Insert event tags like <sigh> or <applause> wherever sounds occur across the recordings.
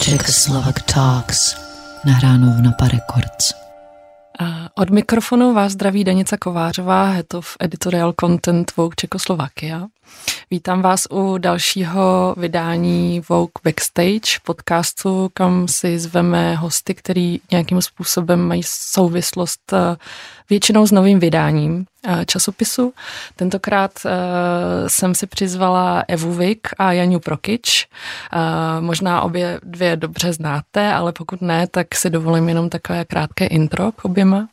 Czechoslovak Talks. Nahráno v Napa Records. Od mikrofonu vás zdraví Danica Kovářová, head of editorial content Vogue Czechoslovakia. Vítám vás u dalšího vydání Vogue Backstage podcastu, kam si zveme hosty, který nějakým způsobem mají souvislost eh, většinou s novým vydáním eh, časopisu. Tentokrát uh, jsem si přizvala Evu Vik a Janu Prokič. Možná obě dvě dobře znáte, ale pokud ne, tak si dovolím jenom takové krátké intro k oběma.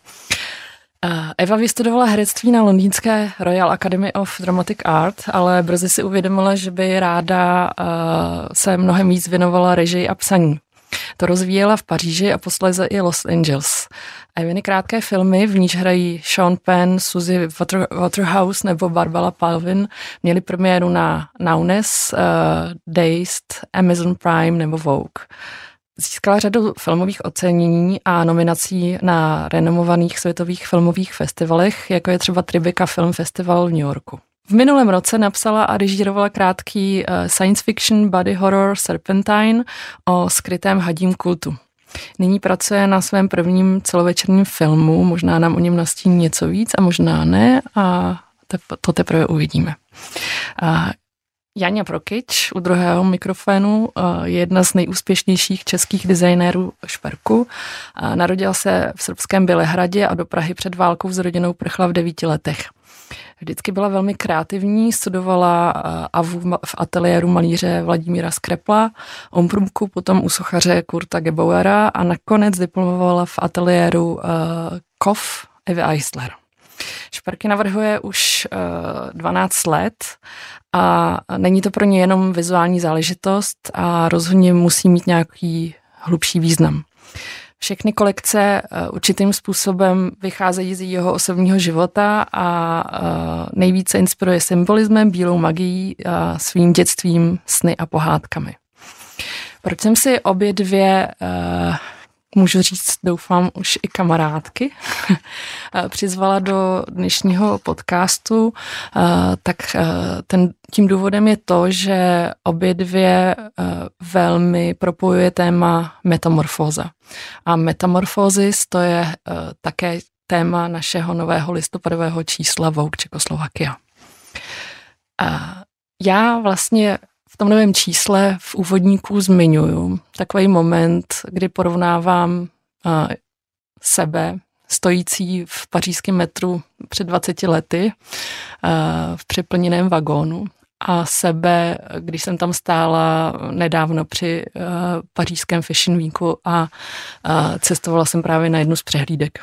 Eva vystudovala herectví na londýnské Royal Academy of Dramatic Art, ale brzy si uvědomila, že by ráda se mnohem víc věnovala režii a psaní. To rozvíjela v Paříži a posléze i Los Angeles. Eviny krátké filmy, v níž hrají Sean Penn, Suzy Water, Waterhouse nebo Barbara Palvin, měly premiéru na Naunes, uh, Dazed, Amazon Prime nebo Vogue. Získala řadu filmových ocenění a nominací na renomovaných světových filmových festivalech, jako je třeba Tribeca Film Festival v New Yorku. V minulém roce napsala a režírovala krátký uh, science fiction body horror Serpentine o skrytém hadím kultu. Nyní pracuje na svém prvním celovečerním filmu, možná nám o něm nastíní něco víc a možná ne a to teprve uvidíme. Jania Prokič u druhého mikrofonu je jedna z nejúspěšnějších českých designérů šperku. Narodila se v srbském Bělehradě a do Prahy před válkou s rodinou prchla v devíti letech. Vždycky byla velmi kreativní, studovala AVU v ateliéru malíře Vladimíra Skrepla, Omprumku, potom u sochaře Kurta Gebauera a nakonec diplomovala v ateliéru KOF Evy Eisler. Šperky navrhuje už 12 let a není to pro ně jenom vizuální záležitost a rozhodně musí mít nějaký hlubší význam. Všechny kolekce eh, určitým způsobem vycházejí z jeho osobního života a eh, nejvíce inspiruje symbolismem, bílou magií, a svým dětstvím, sny a pohádkami. Proč jsem si obě dvě eh, můžu říct, doufám, už i kamarádky, <laughs> přizvala do dnešního podcastu, tak ten, tím důvodem je to, že obě dvě velmi propojuje téma metamorfóza. A metamorfózis to je také téma našeho nového listopadového čísla Vogue Čekoslovakia. Já vlastně tom novém čísle v úvodníku zmiňuju takový moment, kdy porovnávám uh, sebe stojící v pařížském metru před 20 lety uh, v přeplněném vagónu a sebe, když jsem tam stála nedávno při uh, pařížském Fashion Weeku a uh, cestovala jsem právě na jednu z přehlídek.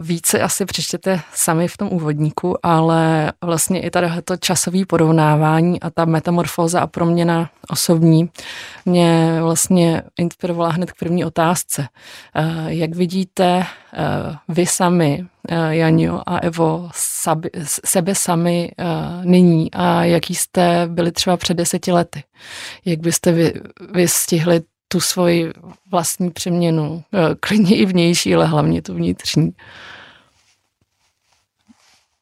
Více asi přečtěte sami v tom úvodníku, ale vlastně i tady to časové porovnávání a ta metamorfóza a proměna osobní mě vlastně inspirovala hned k první otázce. Jak vidíte vy sami, Janio a Evo, sebe sami nyní a jaký jste byli třeba před deseti lety? Jak byste vy, vy stihli tu svoji vlastní přeměnu, eh, klidně i vnější, ale hlavně tu vnitřní.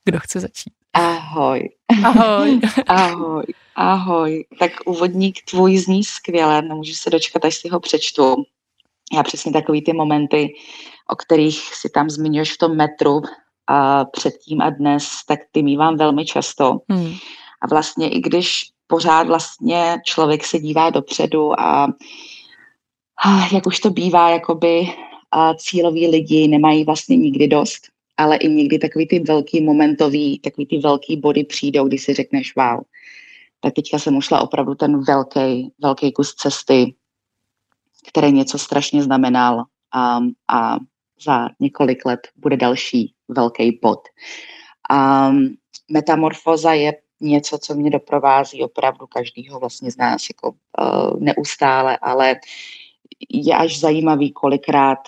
Kdo chce začít? Ahoj. Ahoj. <laughs> ahoj. Ahoj. Tak úvodník tvůj zní skvěle, nemůžu se dočkat, až si ho přečtu. Já přesně takový ty momenty, o kterých si tam zmiňuješ v tom metru a předtím a dnes, tak ty mývám velmi často. Hmm. A vlastně i když pořád vlastně člověk se dívá dopředu a jak už to bývá, jakoby cíloví lidi nemají vlastně nikdy dost, ale i někdy takový ty velký momentový, takový ty velký body přijdou, kdy si řekneš wow, tak teďka jsem ušla opravdu ten velký, velký kus cesty, který něco strašně znamenal a, a za několik let bude další velký bod. A metamorfoza je něco, co mě doprovází opravdu každýho vlastně z nás jako uh, neustále, ale je až zajímavý, kolikrát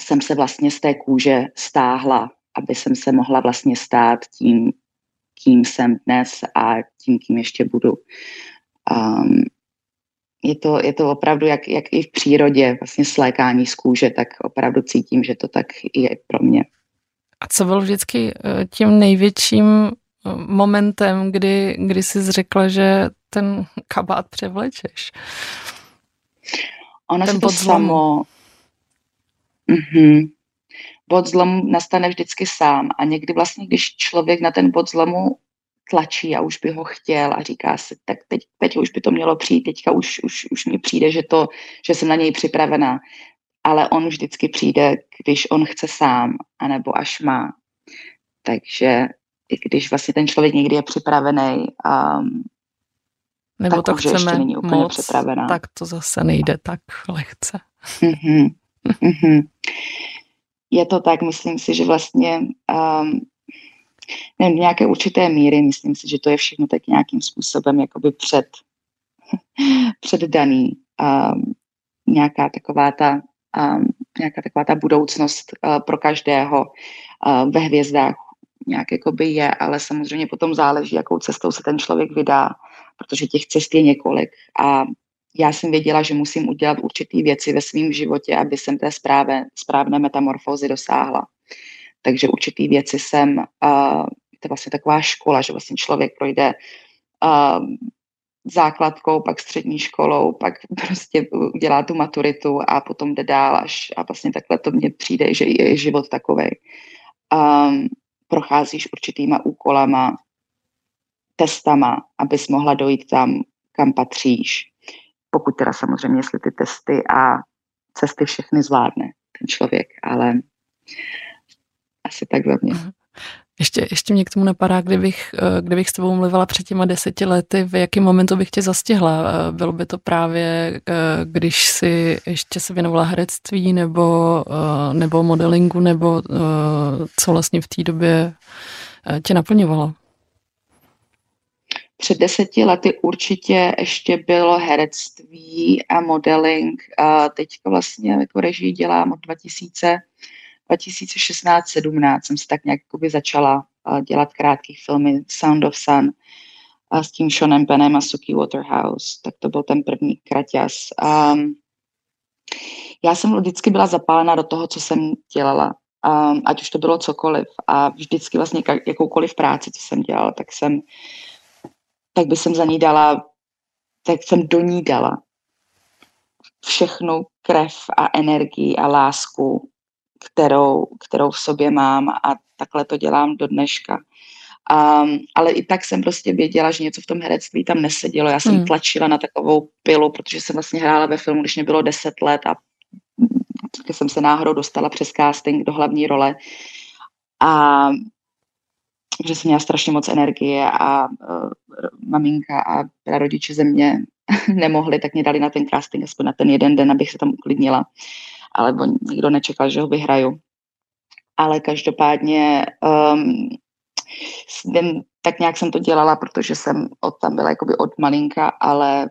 jsem se vlastně z té kůže stáhla, aby jsem se mohla vlastně stát tím, kým jsem dnes a tím, kým ještě budu. Um, je to, je to opravdu, jak, jak i v přírodě, vlastně slékání z kůže, tak opravdu cítím, že to tak je pro mě. A co byl vždycky eh, tím největším eh, momentem, kdy, kdy jsi řekla, že ten kabát převlečeš? Ono se to samo... Mm-hmm. Bod zlomu nastane vždycky sám a někdy vlastně, když člověk na ten bod zlomu tlačí a už by ho chtěl a říká si, tak teď, teď už by to mělo přijít, teďka už, už, už mi přijde, že, to, že jsem na něj připravená. Ale on vždycky přijde, když on chce sám, anebo až má. Takže i když vlastně ten člověk někdy je připravený, um, nebo tak to chceme ještě není úplně moc, připravená. tak to zase nejde tak lehce. Mm-hmm. Mm-hmm. Je to tak, myslím si, že vlastně um, nevím, nějaké určité míry, myslím si, že to je všechno tak nějakým způsobem jakoby před, předdaný. Um, nějaká taková ta um, nějaká taková ta budoucnost uh, pro každého uh, ve hvězdách nějak jakoby je, ale samozřejmě potom záleží, jakou cestou se ten člověk vydá, protože těch cest je několik a já jsem věděla, že musím udělat určité věci ve svém životě, aby jsem té správné, správné metamorfózy dosáhla. Takže určitý věci jsem, uh, to je vlastně taková škola, že vlastně člověk projde uh, základkou, pak střední školou, pak <laughs> prostě udělá tu maturitu a potom jde dál až a vlastně takhle to mně přijde, že je život takovej. Um, procházíš určitýma úkolama, testama, abys mohla dojít tam, kam patříš. Pokud teda samozřejmě, jestli ty testy a cesty všechny zvládne ten člověk, ale asi tak za mě. <laughs> Ještě, ještě mě k tomu napadá, kdybych, eh, kdybych s tebou mluvila před těma deseti lety, v jakém momentu bych tě zastihla. Eh, bylo by to právě, eh, když si ještě se věnovala herectví nebo, nebo modelingu, nebo co vlastně v té době tě naplňovalo? Před deseti lety určitě ještě bylo herectví a modeling. A teďka vlastně jako režii dělám od 2000 2016-17 jsem se tak nějak začala dělat krátké filmy Sound of Sun a s tím Seanem Penem a Suki Waterhouse, tak to byl ten první kraťas. Um, já jsem vždycky byla zapálena do toho, co jsem dělala, um, ať už to bylo cokoliv a vždycky vlastně jakoukoliv práci, co jsem dělala, tak jsem tak by jsem za ní dala, tak jsem do ní dala všechnu krev a energii a lásku kterou, kterou v sobě mám a takhle to dělám do dneška. Um, ale i tak jsem prostě věděla, že něco v tom herectví tam nesedělo. Já jsem hmm. tlačila na takovou pilu, protože jsem vlastně hrála ve filmu, když mě bylo 10 let a jsem se náhodou dostala přes casting do hlavní role. A že jsem měla strašně moc energie a uh, maminka a rodiče ze mě <laughs> nemohli, tak mě dali na ten casting aspoň na ten jeden den, abych se tam uklidnila alebo nikdo nečekal, že ho vyhraju. Ale každopádně um, vím, tak nějak jsem to dělala, protože jsem od tam byla jakoby od malinka, ale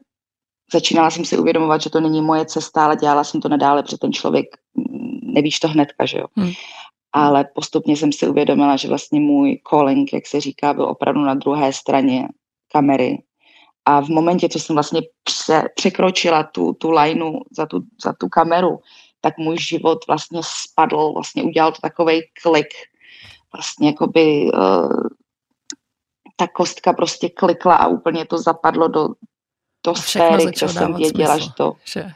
začínala jsem si uvědomovat, že to není moje cesta, ale dělala jsem to nadále, protože ten člověk mm, nevíš to hnedka, že jo. Hmm. Ale postupně jsem si uvědomila, že vlastně můj calling, jak se říká, byl opravdu na druhé straně kamery. A v momentě, co jsem vlastně pře- překročila tu, tu lineu za tu, za tu kameru, tak můj život vlastně spadl, vlastně udělal to takový klik. Vlastně jakoby uh, ta kostka prostě klikla a úplně to zapadlo do, do sféry, kde jsem věděla, smysl, že to... Že...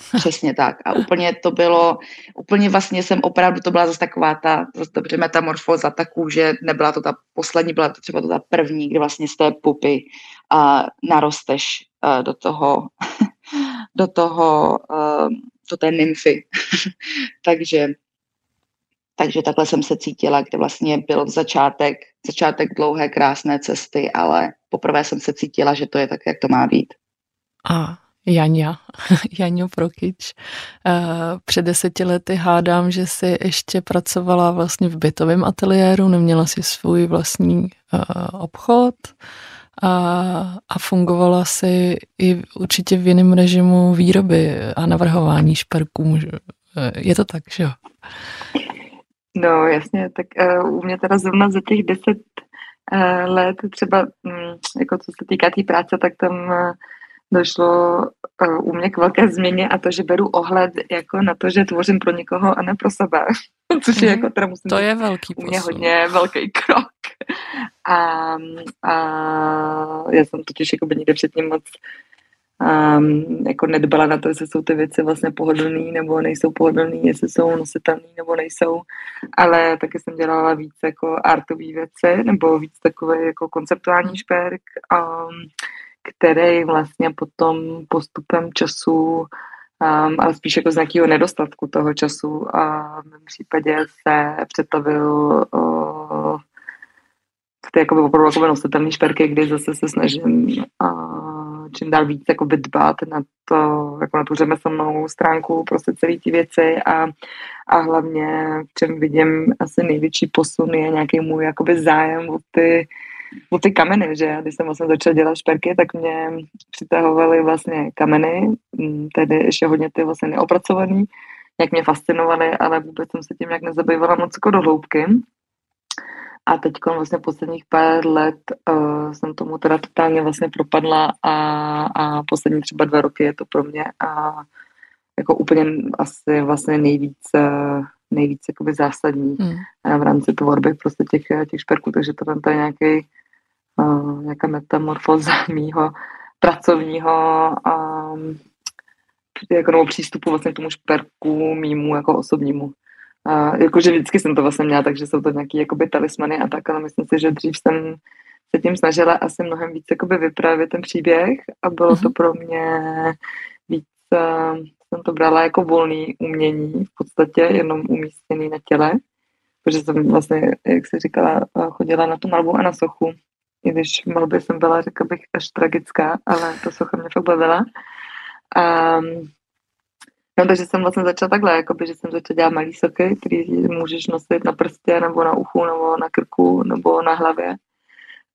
<laughs> Přesně tak. A úplně to bylo, úplně vlastně jsem opravdu, to byla zase taková ta, zase dobře metamorfoza, ta kůže, nebyla to ta poslední, byla to třeba to ta první, kdy vlastně z té pupy uh, narosteš uh, do toho, <laughs> do toho to té nymfy. <laughs> takže, takže takhle jsem se cítila, kde vlastně byl začátek, začátek dlouhé, krásné cesty, ale poprvé jsem se cítila, že to je tak, jak to má být. A Jania, <laughs> Janio Prokyč. Eh, před deseti lety hádám, že si ještě pracovala vlastně v bytovém ateliéru, neměla si svůj vlastní eh, obchod a, a fungovala si i určitě v jiném režimu výroby a navrhování šperků. Eh, je to tak, že jo? No jasně, tak u mě teda zrovna za těch deset let třeba, um, jako co se týká té tý práce, tak tam došlo uh, u mě k velké změně a to, že beru ohled jako na to, že tvořím pro někoho a ne pro sebe. <laughs> Což je mm, jako teda musím To je velký u mě hodně velký krok. A, a já jsem totiž jako by nikde předtím moc um, jako nedbala na to, jestli jsou ty věci vlastně pohodlný nebo nejsou pohodlný, jestli jsou nositelný nebo nejsou, ale taky jsem dělala víc jako artové věci nebo víc takový jako konceptuální šperk, um, který vlastně potom postupem času um, ale spíš jako z nějakého nedostatku toho času a v mém případě se přetavil uh, v ty jakoby opravdu jakoby nositelné šperky, kdy zase se snažím uh, čím dál víc jakoby dbát na to, jako na tu řemeslnou stránku prostě celé ty věci a, a hlavně v čem vidím asi největší posun je nějaký můj jakoby zájem o ty o ty kameny, že když jsem vlastně začala dělat šperky, tak mě přitahovaly vlastně kameny, mm, tedy ještě hodně ty vlastně neopracovaný, jak mě fascinovaly, ale vůbec jsem se tím jak nezabývala moc jako do hloubky. A teď vlastně posledních pár let uh, jsem tomu teda totálně vlastně propadla a, a poslední třeba dva roky je to pro mě a jako úplně asi vlastně nejvíc, uh, nejvíc jakoby zásadní hmm. v rámci tvorby prostě těch, těch šperků, takže to tam je nějaký nějaká metamorfoza <laughs> mýho pracovního um, jako nebo přístupu vlastně k tomu šperku mýmu jako osobnímu. A jakože vždycky jsem to vlastně měla, takže jsou to nějaký jakoby talismany a tak, ale myslím si, že dřív jsem se tím snažila asi mnohem víc jakoby vyprávět ten příběh a bylo to mhm. pro mě víc, uh, jsem to brala jako volný umění, v podstatě jenom umístěný na těle, protože jsem vlastně, jak se říkala, chodila na tu malbu a na sochu, i když v malbě jsem byla, řekla bych, až tragická, ale ta socha mě fakt bavila. Um, No, takže jsem vlastně začala takhle, jakoby, že jsem začala dělat malý soky, který můžeš nosit na prstě, nebo na uchu, nebo na krku, nebo na hlavě.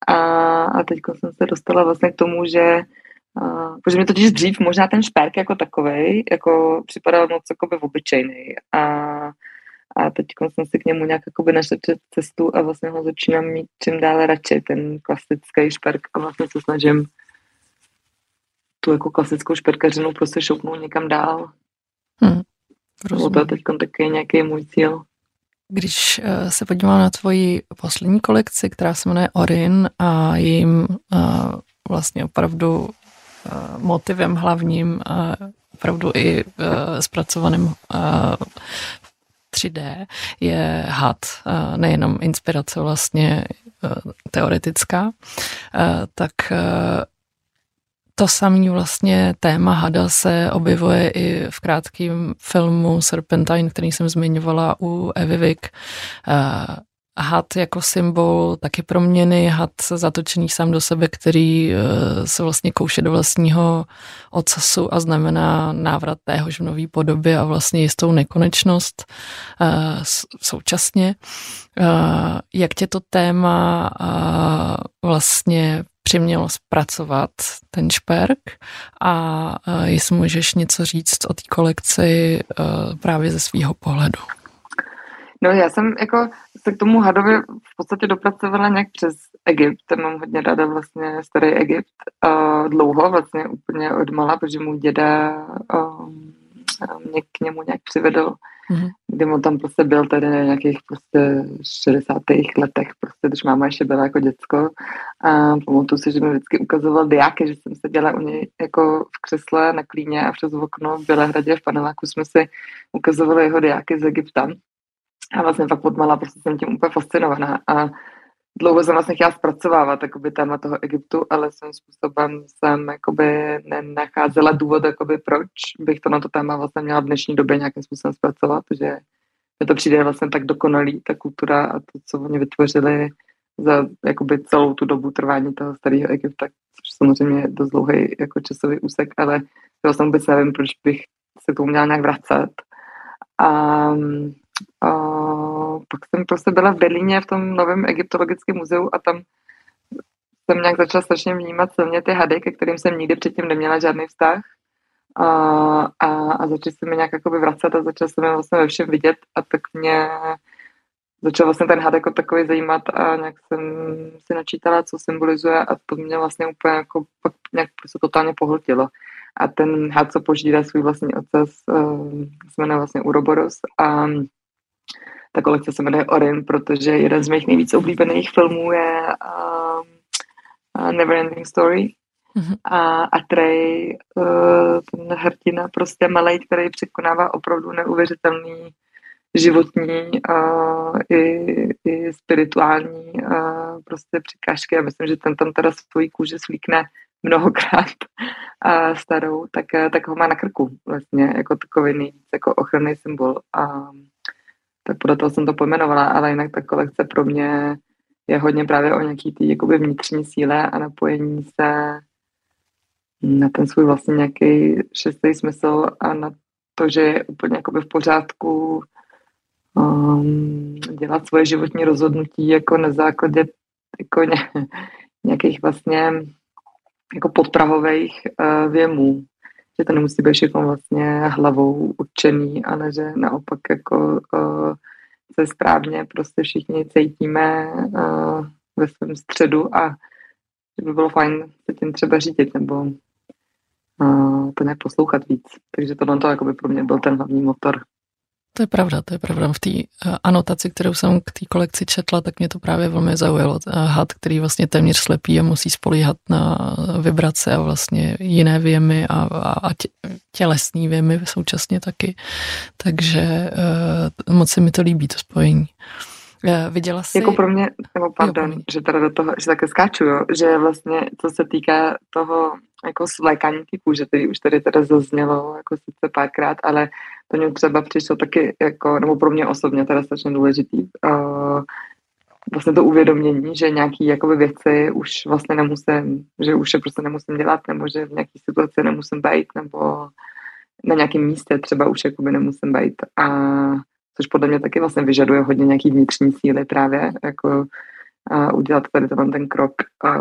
A, a teď jsem se dostala vlastně k tomu, že Uh, protože mi totiž dřív možná ten šperk jako takový jako připadal moc jakoby obyčejný a, a teď jsem si k němu nějak jakoby našla cestu a vlastně ho začínám mít čím dále radši, ten klasický šperk a vlastně se snažím tu jako klasickou šperkařinu prostě šoupnout někam dál. Hmm, to je teď taky nějaký můj cíl. Když eh, se podívám na tvoji poslední kolekci, která se jmenuje Orin a jejím uh, vlastně opravdu uh, motivem hlavním, opravdu i zpracovaným 3D, je had, nejenom inspirace vlastně teoretická, tak to samé vlastně téma hada se objevuje i v krátkém filmu Serpentine, který jsem zmiňovala u Evy Vick. Had jako symbol taky proměny, had zatočený sám do sebe, který uh, se vlastně kouše do vlastního ocasu a znamená návrat téhož v nový podobě a vlastně jistou nekonečnost uh, současně. Uh, jak tě to téma vlastně přimělo zpracovat ten šperk a jestli můžeš něco říct o té kolekci právě ze svého pohledu. No já jsem jako se k tomu hadovi v podstatě dopracovala nějak přes Egypt. Tam mám hodně ráda vlastně starý Egypt. Uh, dlouho vlastně úplně od mala, protože můj děda um, mě k němu nějak přivedl mm-hmm. kdy on tam prostě byl tady na nějakých prostě 60. letech, prostě, když máma ještě byla jako děcko a pamatuju si, že mi vždycky ukazoval diáky, že jsem seděla u něj jako v křesle na klíně a přes okno v Bělehradě v paneláku jsme si ukazovali jeho diáky z Egypta. A vlastně fakt podmala, prostě jsem tím úplně fascinovaná. A dlouho jsem vlastně chtěla zpracovávat jakoby, téma toho Egyptu, ale svým způsobem jsem jakoby, nenacházela důvod, jakoby, proč bych to na to téma vlastně měla v dnešní době nějakým způsobem zpracovat, že mi to přijde vlastně tak dokonalý, ta kultura a to, co oni vytvořili za jakoby, celou tu dobu trvání toho starého Egypta, což samozřejmě je dost dlouhý jako časový úsek, ale já jsem vůbec nevím, proč bych se tomu měla nějak vracet. A pak jsem prostě byla v Berlíně v tom novém egyptologickém muzeu a tam jsem nějak začala strašně vnímat silně ty hady, ke kterým jsem nikdy předtím neměla žádný vztah. A, a, a začala se mi nějak jakoby vracet a začala jsem vlastně ve všem vidět a tak mě začal vlastně ten had jako takový zajímat a nějak jsem si načítala, co symbolizuje a to mě vlastně úplně jako pak nějak prostě totálně pohltilo. A ten had, co požírá svůj vlastní ocas, uh, se jmenuje vlastně Uroboros a ta kolekce se jmenuje Orin, protože jeden z mých nejvíc oblíbených filmů je uh, uh, Neverending Story. Mm-hmm. A, a Trey, uh, ten hrdina, prostě malej, který překonává opravdu neuvěřitelný životní uh, i, i spirituální uh, prostě překážky. Já myslím, že ten tam teda svoji kůži slíkne mnohokrát <laughs> uh, starou, tak, uh, tak ho má na krku vlastně jako takový nejvíc jako ochranný symbol. A, tak podle toho jsem to pojmenovala, ale jinak ta kolekce pro mě je hodně právě o nějaký tý jakoby vnitřní síle a napojení se na ten svůj vlastně nějaký šestý smysl a na to, že je úplně jakoby v pořádku um, dělat svoje životní rozhodnutí jako na základě jako ně, <laughs> nějakých vlastně jako podprahových uh, věmů. Že to nemusí být všechno vlastně hlavou určený, ale že naopak jako uh, se správně prostě všichni cítíme uh, ve svém středu a že by bylo fajn se tím třeba řídit nebo uh, to nějak poslouchat víc. Takže tohle to by pro mě byl ten hlavní motor. To je pravda, to je pravda. V té uh, anotaci, kterou jsem k té kolekci četla, tak mě to právě velmi zaujalo. Uh, had, který vlastně téměř slepý a musí spolíhat na vibrace a vlastně jiné věmy a, a, a tě, tělesní věmy současně taky. Takže uh, moc se mi to líbí, to spojení. Uh, viděla jsi... Jako pro mě, nebo pardon, jo, že teda do toho, že také skáču, jo, že vlastně, co se týká toho jako svlékání ty kůže, který už tady teda zaznělo jako sice párkrát, ale to mě třeba přišlo taky jako, nebo pro mě osobně teda strašně důležitý, uh, vlastně to uvědomění, že nějaký jakoby věci už vlastně nemusím, že už je prostě nemusím dělat, nebo že v nějaké situaci nemusím být, nebo na nějakém místě třeba už jakoby nemusím být. A což podle mě taky vlastně vyžaduje hodně nějaký vnitřní síly právě, jako a udělat tady ten, ten krok a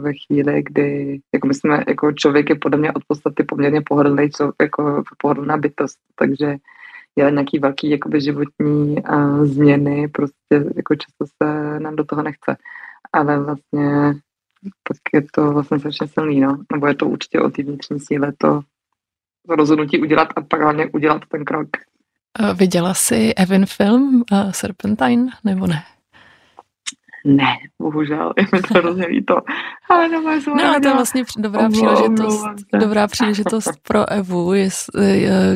ve chvíli, kdy jako my jsme, jako člověk je podle mě od podstaty poměrně pohodlný, co, jako pohodlná bytost, takže je nějaký velký jakoby životní a změny, prostě jako často se nám do toho nechce. Ale vlastně tak je to vlastně strašně silný, no. Nebo je to určitě o té vnitřní síle to rozhodnutí udělat a pak hlavně udělat ten krok. Viděla jsi Evan film uh, Serpentine, nebo ne? Ne, bohužel, <laughs> je mi to hrozně líto. Ale no, no, to je vlastně dobrá příležitost, dobrá příležitost pro Evu, jest,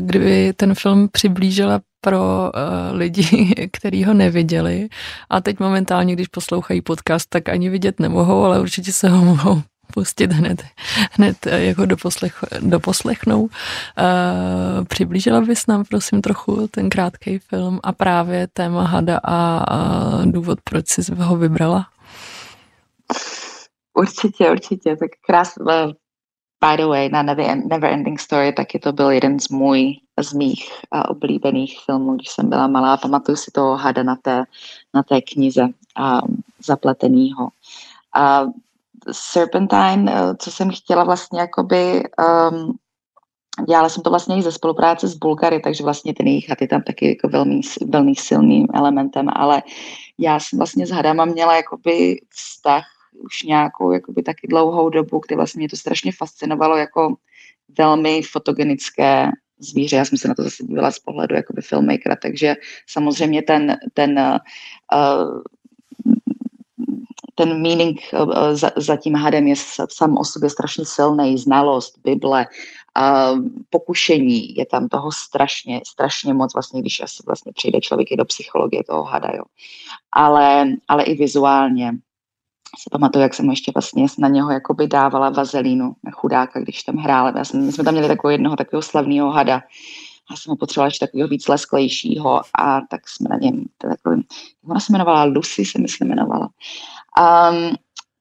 kdyby ten film přiblížila pro uh, lidi, <laughs> kteří ho neviděli. A teď momentálně, když poslouchají podcast, tak ani vidět nemohou, ale určitě se ho mohou pustit hned, hned eh, jako doposlech, doposlechnou. Uh, přiblížila bys nám prosím trochu ten krátký film a právě téma hada a, a důvod, proč jsi ho vybrala? Určitě, určitě. Tak krásně. By the way, na Never Ending Story taky to byl jeden z můj, z mých oblíbených filmů, když jsem byla malá. Pamatuju si toho hada na té, na té knize um, zapletenýho. Uh, Serpentine, eh, co jsem chtěla vlastně jakoby, um, dělala jsem to vlastně i ze spolupráce s Bulgary, takže vlastně ten jejich je tam taky jako velmi, velmi silným elementem, ale já jsem vlastně s hadama měla jakoby vztah už nějakou jakoby taky dlouhou dobu, kdy vlastně mě to strašně fascinovalo jako velmi fotogenické zvíře. Já jsem se na to zase dívala z pohledu jakoby filmmakera, takže samozřejmě ten, ten uh, ten meaning eh, eh, za, za tím hadem je sám o sobě strašně silný, znalost, Bible, pokušení, je tam toho strašně, strašně moc, vlastně, když asi vlastně přijde člověk i do psychologie toho hada, jo. Ale, ale i vizuálně se pamatuju, jak jsem ještě vlastně na něho jakoby dávala vazelínu, chudáka, když tam hrál. Já jsem, my jsme tam měli takového jednoho takového slavného hada, já jsem ho potřebovala ještě takového víc lesklejšího a tak jsme na něm, takový, ona se jmenovala Lucy, se myslím jmenovala. Um,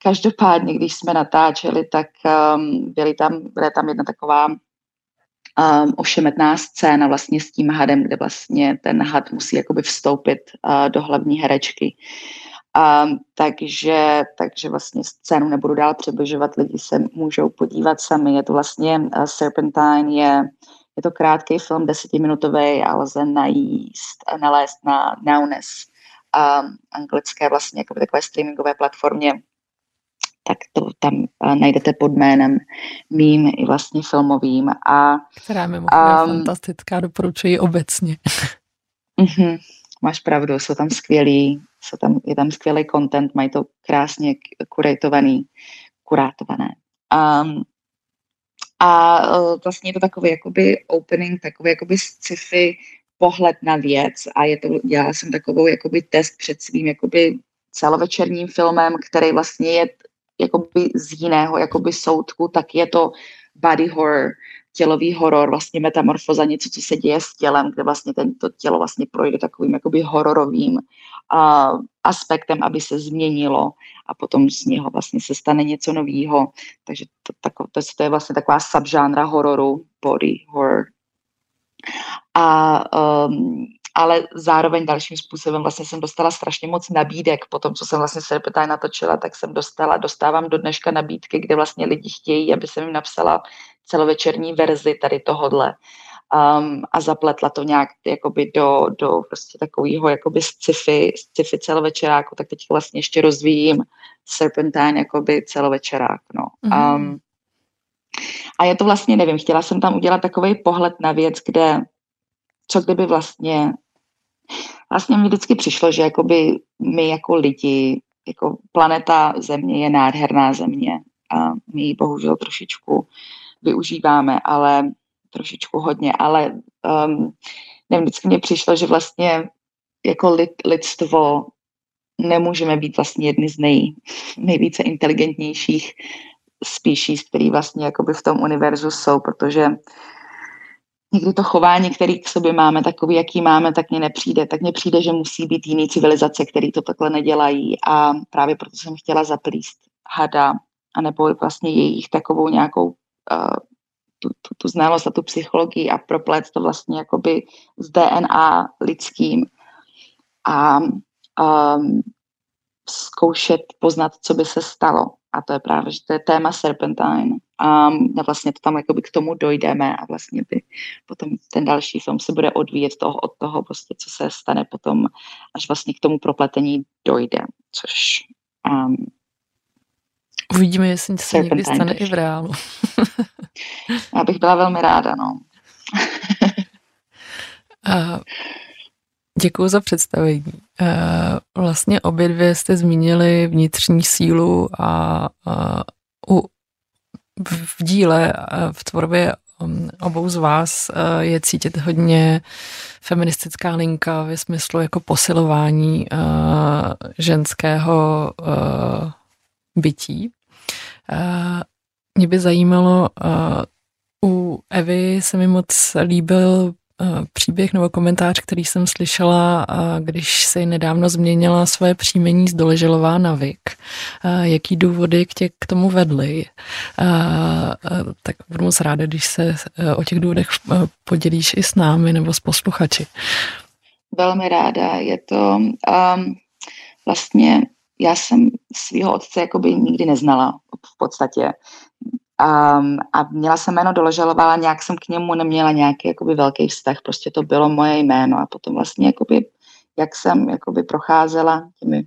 každopádně, když jsme natáčeli, tak um, byly tam, byla tam jedna taková um, ošemetná scéna vlastně s tím hadem, kde vlastně ten had musí jakoby vstoupit uh, do hlavní herečky. Um, takže, takže vlastně scénu nebudu dál přibližovat, lidi se můžou podívat sami. Je to vlastně uh, Serpentine, je, je to krátký film, desetiminutový, ale lze najíst, nalézt na Naunes, um, anglické vlastně jako takové streamingové platformě tak to tam uh, najdete pod jménem mým i vlastně filmovým. A, Která je mimochodem um, fantastická, doporučuji obecně. uh-huh, <laughs> máš pravdu, jsou tam skvělí, jsou tam, je tam skvělý content, mají to krásně kuratovaný, kurátované. Um, a uh, vlastně je to takový jakoby opening, takový jakoby sci-fi pohled na věc a je to, dělala jsem takovou jakoby test před svým jakoby celovečerním filmem, který vlastně je jakoby z jiného jakoby soudku, tak je to body horror, tělový horor, vlastně metamorfoza, něco, co se děje s tělem, kde vlastně tento tělo vlastně projde takovým jakoby hororovým uh, aspektem, aby se změnilo a potom z něho vlastně se stane něco nového. Takže to, to, to, to je vlastně taková subžánra hororu, body horror. A um, ale zároveň dalším způsobem vlastně jsem dostala strašně moc nabídek po tom, co jsem vlastně Serpentine natočila, tak jsem dostala, dostávám do dneška nabídky, kde vlastně lidi chtějí, aby jsem jim napsala celovečerní verzi tady tohodle um, a zapletla to nějak jakoby do, do prostě takového jakoby sci-fi, sci-fi celovečeráku, tak teď vlastně ještě rozvíjím Serpentine jakoby celovečerák, no. Mm-hmm. Um, a je to vlastně, nevím, chtěla jsem tam udělat takový pohled na věc, kde co kdyby vlastně, vlastně mi vždycky přišlo, že jakoby my jako lidi, jako planeta Země je nádherná země a my ji bohužel trošičku využíváme, ale trošičku hodně, ale um, nevím, vždycky mi přišlo, že vlastně jako lid, lidstvo nemůžeme být vlastně jedny z nej, nejvíce inteligentnějších species, který vlastně jakoby v tom univerzu jsou, protože někdy to chování, který k sobě máme, takový, jaký máme, tak mně nepřijde. Tak mně přijde, že musí být jiný civilizace, který to takhle nedělají a právě proto jsem chtěla zaplíst hada a nebo vlastně jejich takovou nějakou uh, tu, tu, tu znalost a tu psychologii a proplet to vlastně jakoby s DNA lidským a um, zkoušet poznat, co by se stalo. A to je právě, že to je téma Serpentine. A vlastně to tam jakoby k tomu dojdeme a vlastně by potom ten další film se bude odvíjet toho, od toho, prostě, co se stane potom, až vlastně k tomu propletení dojde, což um, Uvidíme, jestli se někdy stane i v reálu. <laughs> Já bych byla velmi ráda, no. <laughs> Děkuji za představení. Vlastně obě dvě jste zmínili vnitřní sílu a, u, v díle, v tvorbě um, obou z vás je cítit hodně feministická linka ve smyslu jako posilování ženského bytí. Mě by zajímalo, u Evy se mi moc líbil příběh nebo komentář, který jsem slyšela, když si nedávno změnila své příjmení z Doleželová na Vik. Jaký důvody k, tě k tomu vedly? Tak budu moc ráda, když se o těch důvodech podělíš i s námi nebo s posluchači. Velmi ráda. Je to um, vlastně já jsem svého otce jakoby nikdy neznala v podstatě. Um, a měla jsem jméno Doložalová, ale nějak jsem k němu neměla nějaký jakoby velký vztah, prostě to bylo moje jméno a potom vlastně jakoby, jak jsem jakoby procházela těmi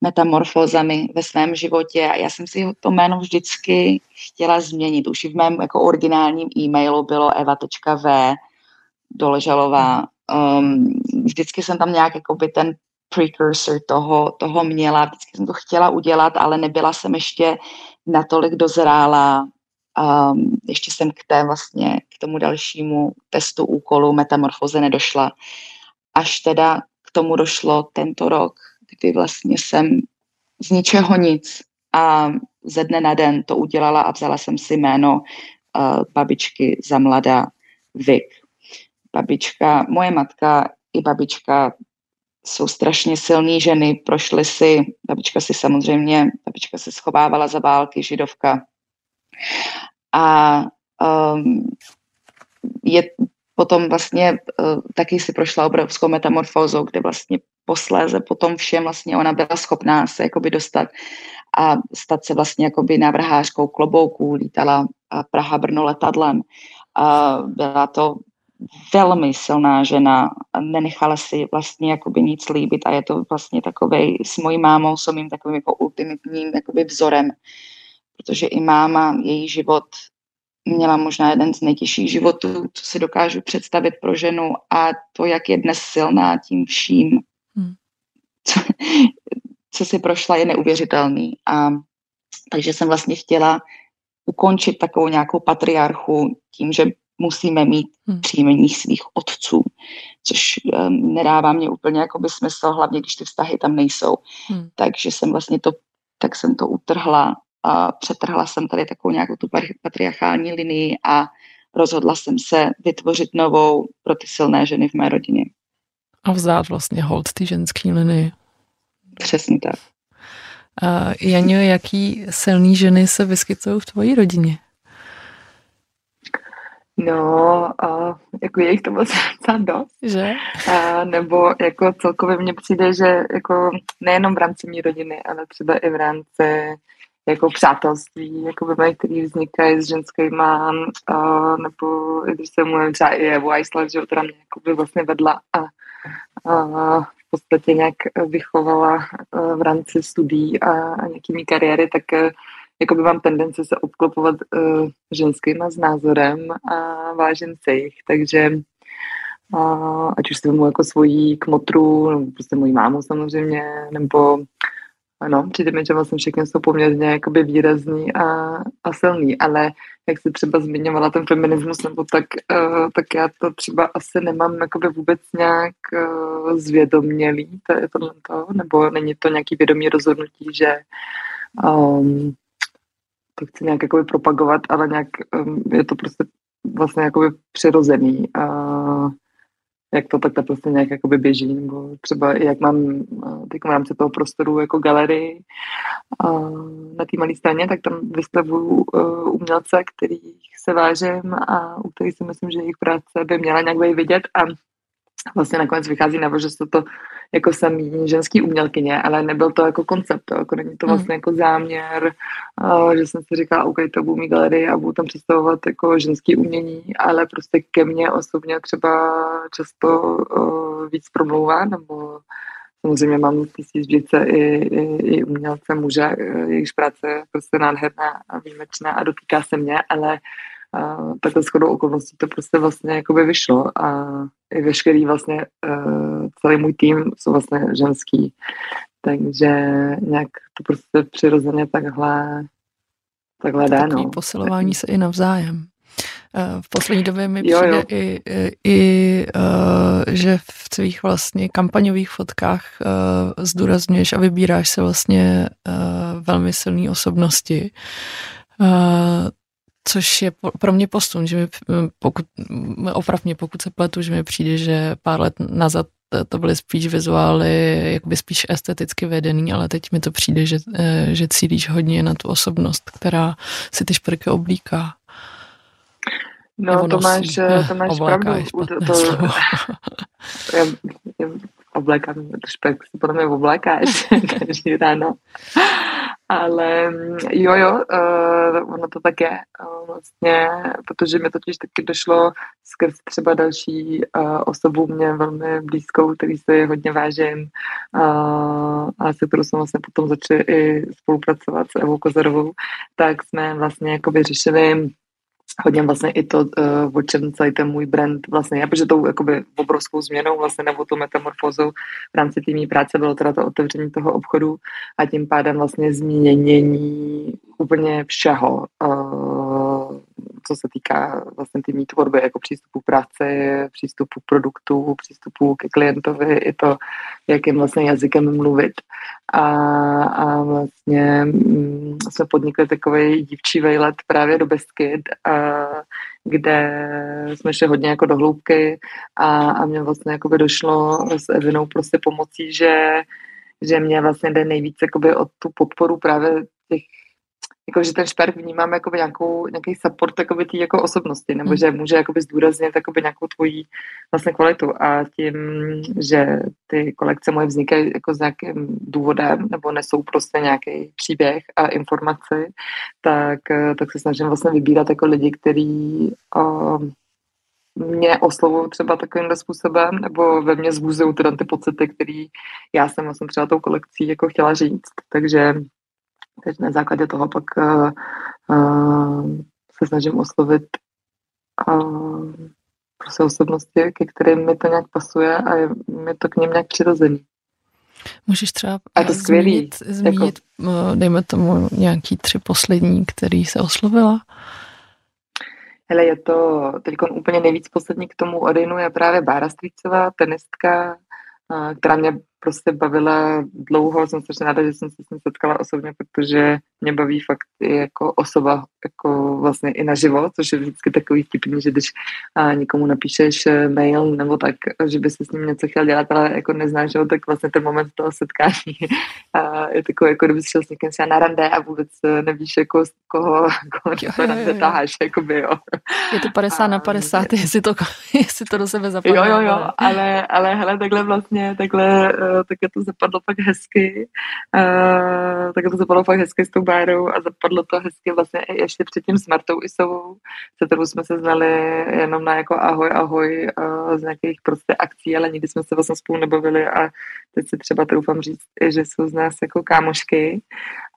metamorfózami ve svém životě a já jsem si to jméno vždycky chtěla změnit. Už i v mém jako originálním e-mailu bylo eva.v Doležalová. Um, vždycky jsem tam nějak jakoby ten precursor toho, toho měla. Vždycky jsem to chtěla udělat, ale nebyla jsem ještě natolik dozrála. Um, ještě jsem k té vlastně, k tomu dalšímu testu úkolu metamorfoze nedošla. Až teda k tomu došlo tento rok, kdy vlastně jsem z ničeho nic a ze dne na den to udělala a vzala jsem si jméno uh, babičky za mladá Vik. Babička, moje matka i babička jsou strašně silné ženy, prošly si, babička si samozřejmě, babička se schovávala za války, židovka. A um, je potom vlastně uh, taky si prošla obrovskou metamorfózou, kde vlastně posléze potom všem vlastně ona byla schopná se jakoby dostat a stat se vlastně jakoby návrhářkou klobouků, lítala Praha Brno letadlem. A byla to velmi silná žena, nenechala si vlastně jakoby nic líbit a je to vlastně takovej, s mojí mámou jsem jim takovým jako ultimitním jakoby vzorem, protože i máma, její život měla možná jeden z nejtěžších životů, co si dokážu představit pro ženu a to, jak je dnes silná tím vším, hmm. co, co si prošla, je neuvěřitelný. A takže jsem vlastně chtěla ukončit takovou nějakou patriarchu tím, že musíme mít hmm. příjmení svých otců, což um, nedává mě úplně jakoby smysl, hlavně když ty vztahy tam nejsou. Hmm. Takže jsem vlastně to, tak jsem to utrhla a přetrhla jsem tady takovou nějakou tu patriarchální linii a rozhodla jsem se vytvořit novou pro ty silné ženy v mé rodině. A vzdát vlastně hold ty ženské linii. Přesně tak. A Jaňo, jaký silný ženy se vyskytují v tvojí rodině? No, a jako je jich to moc <laughs> docela dost. Že? A, nebo jako celkově mně přijde, že jako nejenom v rámci mý rodiny, ale třeba i v rámci jako přátelství, jako by který vznikají s ženskýma, a, nebo když se mluvím třeba i Evu Eisler, že která mě jako by vlastně vedla a, a v podstatě nějak vychovala v rámci studií a, a nějakými kariéry, tak jakoby mám tendenci se obklopovat uh, ženskýma s názorem a vážím se jich, takže uh, ať už si vemu jako svojí kmotru, nebo prostě mojí mámu samozřejmě, nebo ano, přijde mi, že vlastně všechny jsou poměrně jakoby výrazný a, a silný, ale jak jsi třeba zmiňovala ten feminismus, nebo tak, uh, tak já to třeba asi nemám jakoby vůbec nějak uh, zvědomělý, to je tohle to, nebo není to nějaký vědomý rozhodnutí, že um, to chci nějak jakoby propagovat, ale nějak um, je to prostě vlastně jakoby přirozený. A jak to takhle prostě nějak jakoby běží, nebo třeba jak mám teď v rámci toho prostoru jako galerii a na té malé straně, tak tam vystavuju uh, umělce, kterých se vážím a u kterých si myslím, že jejich práce by měla nějak být vidět a <laughs> vlastně nakonec vychází na že jsou to jako samý ženský umělkyně, ale nebyl to jako koncept, jako není to hmm. vlastně jako záměr, uh, že jsem si říkala, OK, to budu mít galerii a budu tam představovat jako ženský umění, ale prostě ke mně osobně třeba často uh, víc promlouvá, nebo samozřejmě mám v té i, i, i umělce muže, jejichž práce je prostě nádherná a výjimečná a dotýká se mě, ale a takhle shodou okolností to prostě vlastně jakoby vyšlo a i veškerý vlastně uh, celý můj tým jsou vlastně ženský, takže nějak to prostě přirozeně takhle takhle dá, no. posilování se i navzájem. Eh, v poslední době mi přijde jo, jo. i, i uh, že v svých vlastně kampaňových fotkách uh, zdůrazňuješ a vybíráš se vlastně uh, velmi silné osobnosti. Uh, což je pro mě posun, že mi, pokud, opravně pokud se pletu, že mi přijde, že pár let nazad to byly spíš vizuály, jakoby spíš esteticky vedený, ale teď mi to přijde, že, eh, že cílíš hodně na tu osobnost, která si ty šprky oblíká. No, to máš, eh, to máš pravdu. To, to, <laughs> já, já oblékám špek, si podle mě oblékáš <laughs> každý ráno. Ale mm, jo, jo, uh, ono to tak je uh, vlastně, protože mi totiž taky došlo skrz třeba další uh, osobu mě velmi blízkou, který se hodně vážím uh, a se kterou jsme vlastně potom začali i spolupracovat s Evou Kozarovou, tak jsme vlastně jako vyřešili hodně vlastně i to, uh, o čem celý ten můj brand vlastně je, protože tou jakoby obrovskou změnou vlastně nebo tou metamorfózou v rámci té práce bylo teda to otevření toho obchodu a tím pádem vlastně změnění úplně všeho, uh, co se týká vlastně té tvorby, jako přístupu k práci, přístupu k produktu, přístupu ke klientovi, i to, jakým vlastně jazykem mluvit. A, a vlastně mm, jsme podnikli takový dívčí vejlet právě do Bestkid, a, kde jsme šli hodně jako do hloubky a, a mě vlastně jakoby došlo s Evinou prostě pomocí, že že mě vlastně jde nejvíc jakoby o tu podporu právě těch jako, že ten šperk vnímám jako nějakou, nějaký support jakoby tý jako osobnosti, nebo Mm. že může jakoby zdůraznit jakoby nějakou tvojí vlastně kvalitu a tím, že ty kolekce moje vznikají jako s nějakým důvodem nebo nesou prostě nějaký příběh a informaci, tak, tak se snažím vlastně vybírat jako lidi, kteří um, mě oslovují třeba takovýmhle způsobem, nebo ve mně zbuzují teda ty pocity, které já jsem vlastně třeba tou kolekcí jako chtěla říct. Takže teď na základě toho pak uh, uh, se snažím oslovit uh, prostě osobnosti, ke kterým mi to nějak pasuje a je mi to k ním nějak přirozený. Můžeš třeba A to skvělý, zmínit, zmínit eh, dejme tomu nějaký tři poslední, který se oslovila? Hele, je to teď úplně nejvíc poslední k tomu odejnu je právě Bára Strýcová, tenistka, která mě prostě bavila dlouho. Jsem strašně ráda, že jsem se s ní setkala osobně, protože mě baví fakt i jako osoba, jako vlastně i naživo, což je vždycky takový vtipný, že když a, někomu napíšeš eh, mail nebo tak, že by si s ním něco chtěl dělat, ale jako neznáš ho, tak vlastně ten moment toho setkání <laughs> a je takový, jako kdyby šel s někým třeba na rande a vůbec eh, nevíš, jako z koho, <laughs> koho Jo, jo, rande jo, jo. taháš, jakoby, jo. Je to 50 na A- 50, jestli to, <laughs> jestli to do sebe zapadá. Jo, jo, jo, ale, ale hele, takhle vlastně, takhle, uh, takhle to zapadlo fakt hezky, uh, takhle to zapadlo fakt hezky s tou Bárou a zapadlo to hezky vlastně i ještě předtím s Martou Isovou, se kterou jsme se znali jenom na jako ahoj, ahoj uh, z nějakých prostě akcí, ale nikdy jsme se vlastně spolu nebavili a teď si třeba troufám říct, že jsou z nás jako kámošky.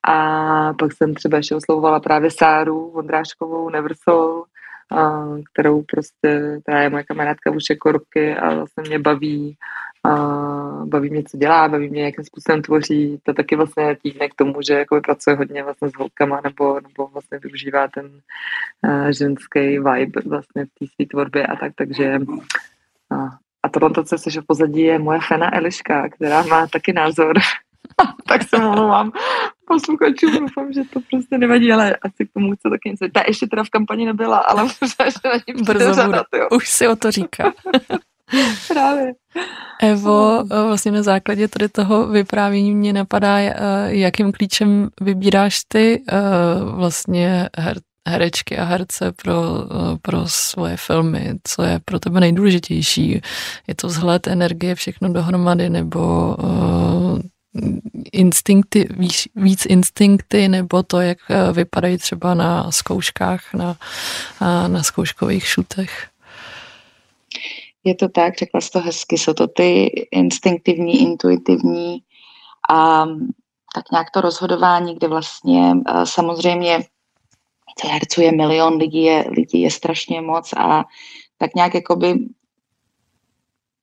A pak jsem třeba ještě oslovovala právě Sáru Vondráškovou, Neversol, a, kterou prostě, která je moje kamarádka už jako roky a vlastně mě baví, a baví mě, co dělá, baví mě, jakým způsobem tvoří. To taky vlastně tíhne k tomu, že jako pracuje hodně vlastně s holkama nebo, nebo vlastně využívá ten uh, ženský vibe vlastně v té své tvorbě a tak, takže a, a tohle, co se v pozadí, je moje fena Eliška, která má taky názor. <laughs> tak se omlouvám posluchačům, doufám, že to prostě nevadí, ale asi k tomu chce taky něco. Ta ještě teda v kampani nebyla, ale <laughs> možná, že na ní Brzo řada. Už si o to říká. <laughs> Právě. Evo, eh, vlastně na základě tady toho vyprávění mě napadá, eh, jakým klíčem vybíráš ty eh, vlastně her, herečky a herce pro, eh, pro svoje filmy, co je pro tebe nejdůležitější. Je to vzhled, energie, všechno dohromady, nebo instinkty, víc, víc instinkty, nebo to, jak eh, vypadají třeba na zkouškách, na, na zkouškových šutech. Je to tak, řekla jsi to hezky, jsou to ty instinktivní, intuitivní a tak nějak to rozhodování, kde vlastně uh, samozřejmě herců je milion, lidí je, lidí je strašně moc a tak nějak jakoby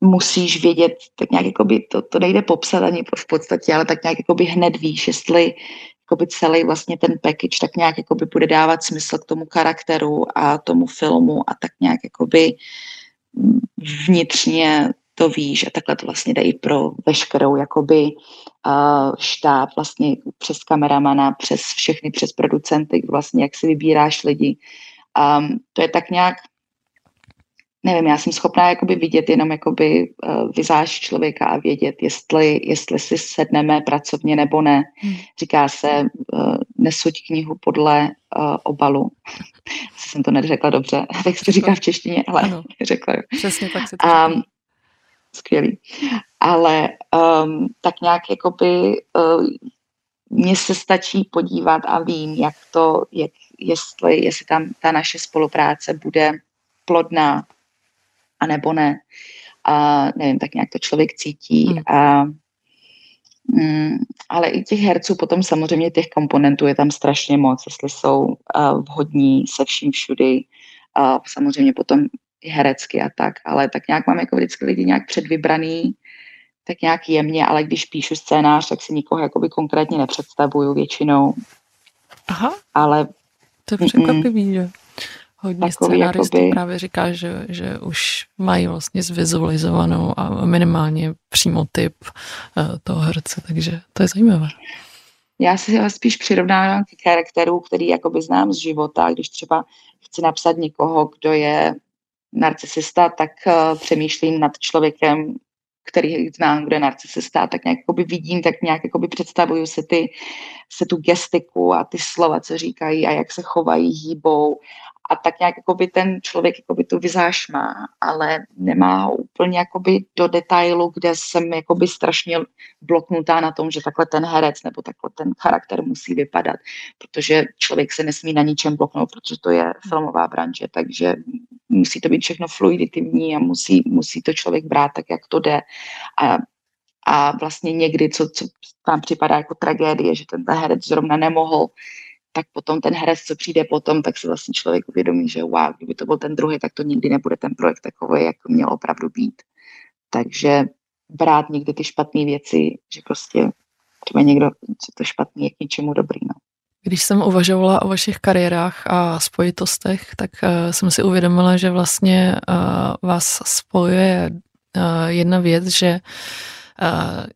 musíš vědět, tak nějak jakoby, to, to nejde popsat ani v podstatě, ale tak nějak jakoby hned víš, jestli jakoby celý vlastně ten package tak nějak jakoby bude dávat smysl k tomu charakteru a tomu filmu a tak nějak jakoby vnitřně to víš a takhle to vlastně dají pro veškerou jakoby uh, štáb vlastně přes kameramana, přes všechny, přes producenty, vlastně jak si vybíráš lidi. Um, to je tak nějak nevím, já jsem schopná jakoby vidět jenom jakoby uh, vizáž člověka a vědět, jestli, jestli si sedneme pracovně nebo ne. Hmm. Říká se, uh, nesuď knihu podle uh, obalu. Asi <laughs> jsem to neřekla dobře, <laughs> tak se to říká v češtině, ale Ano. <laughs> řekla. Přesně tak si to Um, skvělý. Ale um, tak nějak jakoby uh, mně se stačí podívat a vím, jak to, jak, jestli, jestli tam ta naše spolupráce bude plodná, anebo ne. A nevím, tak nějak to člověk cítí. Hmm. A, mm, ale i těch herců potom samozřejmě těch komponentů je tam strašně moc, jestli jsou uh, vhodní se vším všudy. A samozřejmě potom i herecky a tak, ale tak nějak mám jako vždycky lidi nějak předvybraný, tak nějak jemně, ale když píšu scénář, tak si nikoho jakoby konkrétně nepředstavuju většinou, Aha, ale to je překvapivý, že hodně Takový scénáristů jakoby- právě říká, že, že už mají vlastně zvizualizovanou a minimálně přímo typ eh, toho herce, takže to je zajímavé. já si ho spíš přirovnávám k charakterů, který jakoby znám z života, když třeba chci napsat někoho, kdo je narcisista, tak uh, přemýšlím nad člověkem, který znám, kdo je narcisista, tak nějak jakoby vidím, tak nějak jakoby představuju se ty, se tu gestiku a ty slova, co říkají a jak se chovají, hýbou a tak nějak jakoby ten člověk jakoby tu vizáž má, ale nemá úplně jakoby do detailu, kde jsem jakoby strašně bloknutá na tom, že takhle ten herec nebo takhle ten charakter musí vypadat, protože člověk se nesmí na ničem bloknout, protože to je filmová branže, takže musí to být všechno fluiditivní a musí, musí to člověk brát tak, jak to jde. A, a vlastně někdy, co, co vám připadá jako tragédie, že ten herec zrovna nemohl tak potom ten herec, co přijde potom, tak si vlastně člověk uvědomí, že wow, kdyby to byl ten druhý, tak to nikdy nebude ten projekt takový, jak měl opravdu být. Takže brát někdy ty špatné věci, že prostě třeba někdo, co to špatný je k něčemu dobrý. No. Když jsem uvažovala o vašich kariérách a spojitostech, tak uh, jsem si uvědomila, že vlastně uh, vás spojuje uh, jedna věc, že uh,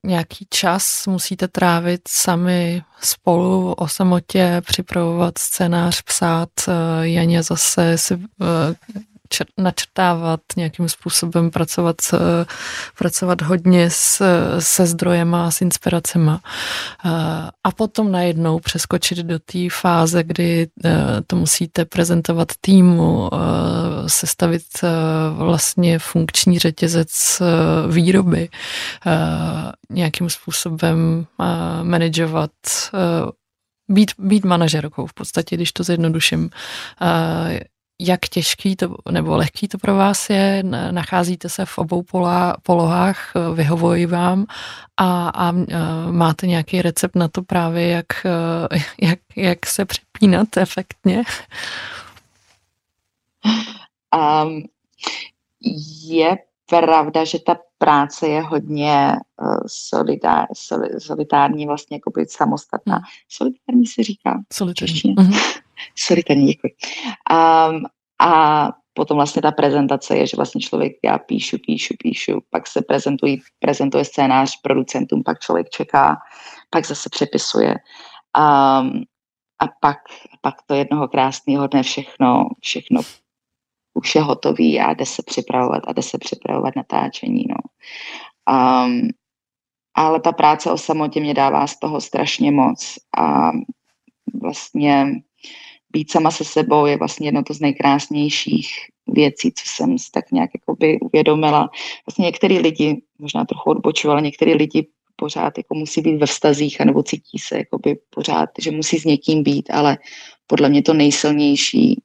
nějaký čas musíte trávit sami spolu o samotě, připravovat scénář, psát. Janě zase si načrtávat, nějakým způsobem pracovat, pracovat hodně s, se zdrojema a s inspiracema. A potom najednou přeskočit do té fáze, kdy e, to musíte prezentovat týmu, e, sestavit vlastně funkční řetězec výroby, nějakým způsobem manažovat být, být manažerkou v podstatě, když to zjednoduším jak těžký to, nebo lehký to pro vás je, nacházíte se v obou pola, polohách, vyhovují vám a, a máte nějaký recept na to právě, jak, <laughs> jak, jak se přepínat efektně? Um, je pravda, že ta práce je hodně uh, solidár, sol, solitární, vlastně jako být samostatná. Hmm. Solitární se říká? Solitární. Mm-hmm. Solitární, děkuji. Um, a potom vlastně ta prezentace je, že vlastně člověk, já píšu, píšu, píšu, pak se prezentují, prezentuje scénář producentům, pak člověk čeká, pak zase přepisuje. Um, a pak, pak to jednoho krásného dne všechno, všechno už je hotový a jde se připravovat a jde se připravovat natáčení. No. Um, ale ta práce o samotě mě dává z toho strašně moc a vlastně být sama se sebou je vlastně jedno to z nejkrásnějších věcí, co jsem si tak nějak jakoby uvědomila. Vlastně některý lidi, možná trochu odbočují, ale některý lidi pořád jako musí být ve vztazích anebo cítí se jakoby pořád, že musí s někým být, ale podle mě to nejsilnější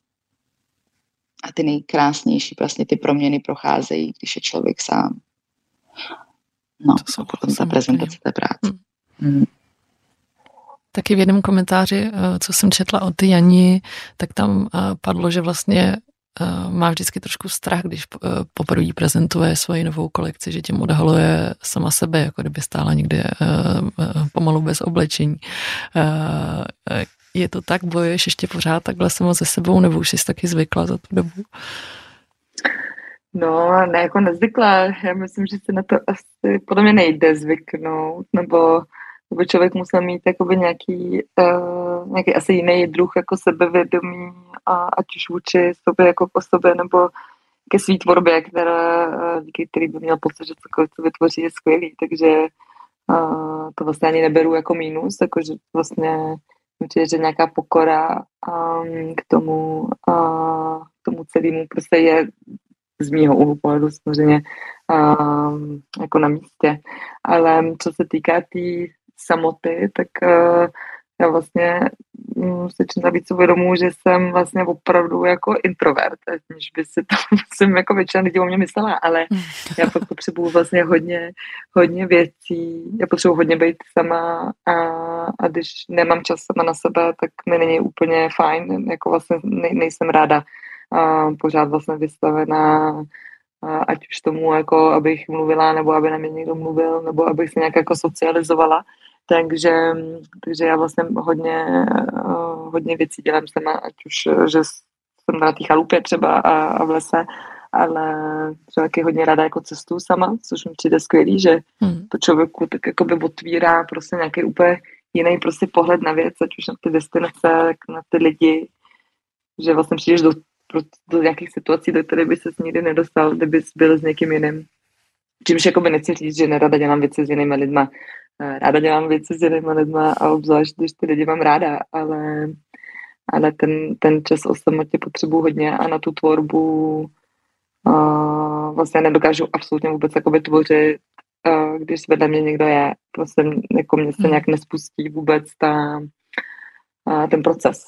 a ty nejkrásnější vlastně ty proměny procházejí, když je člověk sám. No, a potom ta prezentace té práce. Hmm. Mm. Taky v jednom komentáři, eh, co jsem četla od Jani, tak tam eh, padlo, že vlastně eh, má vždycky trošku strach, když poprvé prezentuje svoji novou kolekci, že tím odhaluje sama sebe, jako kdyby stála někde pomalu bez oblečení. Je to tak, bojuješ ještě pořád takhle sama se sebou, nebo už jsi taky zvykla za tu dobu? No, ne, jako nezvykla. Já myslím, že se na to asi podle mě nejde zvyknout, nebo by člověk musel mít jakoby nějaký, uh, nějaký asi jiný druh jako sebevědomí, a, ať už vůči sobě jako po sobě, nebo ke svý tvorbě, která, eh, díky který by měl pocit, že cokoliv, co vytvoří, je skvělý, takže uh, to vlastně ani neberu jako mínus, jakože vlastně určitě, že nějaká pokora um, k tomu, uh, k tomu celému prostě je z mýho úhlu pohledu samozřejmě um, jako na místě. Ale co se týká té tý samoty, tak uh, já vlastně um, si čím víc uvědomuji, že jsem vlastně opravdu jako introvert, než by si to <laughs> jsem jako většina lidí o mě myslela, ale <laughs> já pak potřebuju vlastně hodně, hodně věcí, já potřebuji hodně být sama a, a když nemám čas sama na sebe, tak mi není úplně fajn, jako vlastně nej, nejsem ráda a pořád vlastně vystavená ať už tomu, jako abych mluvila, nebo aby na mě někdo mluvil, nebo abych se nějak jako socializovala. Takže, takže já vlastně hodně, uh, hodně věcí dělám sama, ať už, že jsem na té chalupě třeba a, a v lese, ale třeba taky hodně ráda jako cestu sama, což mi přijde skvělý, že hmm. to člověku tak jako by otvírá prostě nějaký úplně jiný prostě pohled na věc, ať už na ty destinace, tak na ty lidi, že vlastně přijdeš do, do nějakých situací, do kterých by se nikdy nedostal, kdyby byl s někým jiným. čímž jakoby nechci říct, že nerada dělám věci s jinými lidma. Ráda dělám věci s jinými lidma a obzvlášť, když ty lidi mám ráda, ale, ale ten, ten čas o samotě potřebuji hodně a na tu tvorbu uh, vlastně nedokážu absolutně vůbec jakoby tvořit, uh, když vedle mě někdo je. Prostě jako mě se hmm. nějak nespustí vůbec ta, uh, ten proces.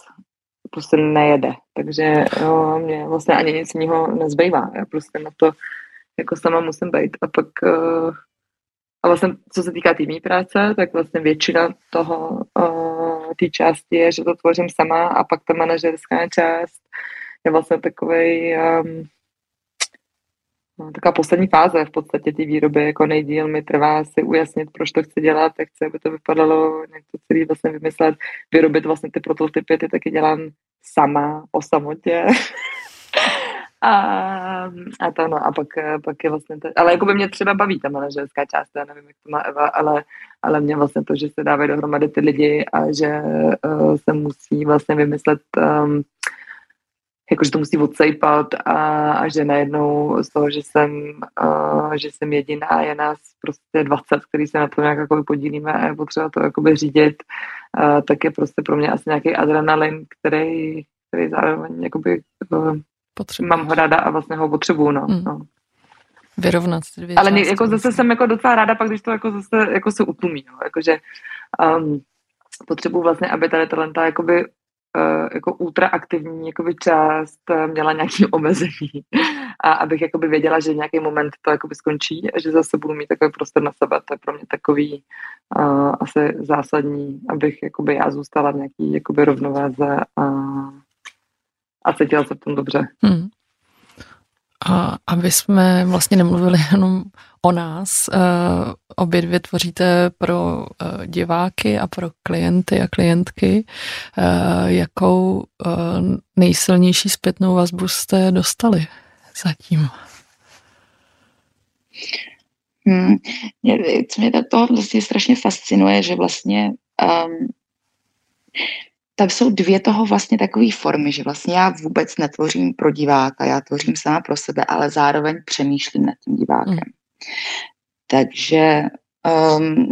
Prostě nejede. Takže uh, mě vlastně ani nic jiného nezbývá. Já prostě na to jako sama musím být. A pak uh, a vlastně, co se týká týmní práce, tak vlastně většina toho, uh, té části je, že to tvořím sama a pak ta manažerská část je vlastně takový um, no, taková poslední fáze v podstatě té výroby, jako nejdíl mi trvá si ujasnit, proč to chci dělat, jak chci, aby to vypadalo, nějak to celý vlastně vymyslet, vyrobit vlastně ty prototypy, ty taky dělám sama, o samotě. <laughs> A, a to no, a pak, pak je vlastně to, ale jako by mě třeba baví ta manažerská část, já nevím, jak to má Eva, ale, ale mě vlastně to, že se dávají dohromady ty lidi a že uh, se musí vlastně vymyslet, um, jakože to musí odsejpat a, a že najednou z toho, že jsem, uh, že jsem jediná, je nás prostě 20, který se na to nějak jako podílíme a je potřeba to jakoby řídit, uh, tak je prostě pro mě asi nějaký adrenalin, který, který zároveň jakoby uh, Potřebuji. Mám ho ráda a vlastně ho potřebuju, no. Mm. no. Vyrovnat ty dvě Ale části, jako zase jsem jako docela ráda, pak když to jako zase jako se utlumí, no. Jakože um, potřebuji vlastně, aby tady talenta jakoby uh, jako ultraaktivní jakoby část uh, měla nějaké <laughs> omezení a abych jakoby věděla, že nějaký moment to jakoby skončí a že zase budu mít takový prostor na sebe. To je pro mě takový uh, asi zásadní, abych jakoby já zůstala v nějaký jakoby rovnováze a a cítila se v tom dobře. Hmm. A aby jsme vlastně nemluvili <laughs> jenom o nás, uh, obě dvě tvoříte pro uh, diváky a pro klienty a klientky. Uh, jakou uh, nejsilnější zpětnou vazbu jste dostali zatím? Hmm. Mě, mě to vlastně strašně fascinuje, že vlastně um, tak jsou dvě toho vlastně takové formy, že vlastně já vůbec netvořím pro diváka, já tvořím sama pro sebe, ale zároveň přemýšlím nad tím divákem. Mm. Takže um,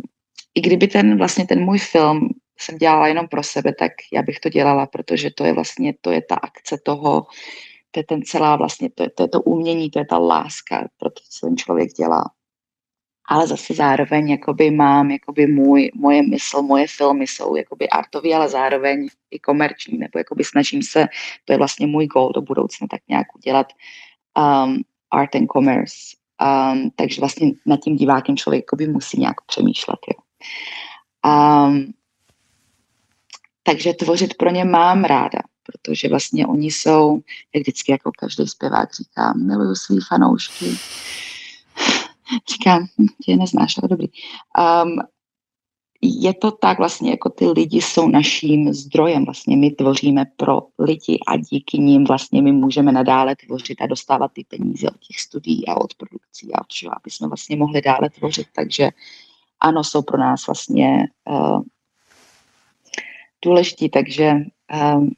i kdyby ten vlastně ten můj film jsem dělala jenom pro sebe, tak já bych to dělala, protože to je vlastně, to je ta akce toho, to je ten celá vlastně, to je to, je to umění, to je ta láska, proto co ten člověk dělá ale zase zároveň jakoby mám jakoby můj, moje mysl, moje filmy jsou jakoby artový, ale zároveň i komerční, nebo jakoby snažím se, to je vlastně můj goal do budoucna, tak nějak udělat um, art and commerce. Um, takže vlastně nad tím divákem člověk jakoby musí nějak přemýšlet. Jo. Um, takže tvořit pro ně mám ráda, protože vlastně oni jsou, jak vždycky jako každý zpěvák říká, miluju svý fanoušky, <laughs> Říkám, hm, tě neznáš, ale dobrý. Um, je to tak vlastně, jako ty lidi jsou naším zdrojem, vlastně my tvoříme pro lidi a díky nim vlastně my můžeme nadále tvořit a dostávat ty peníze od těch studií a od produkcí a od čeho, aby jsme vlastně mohli dále tvořit, takže ano, jsou pro nás vlastně uh, důležití, takže um,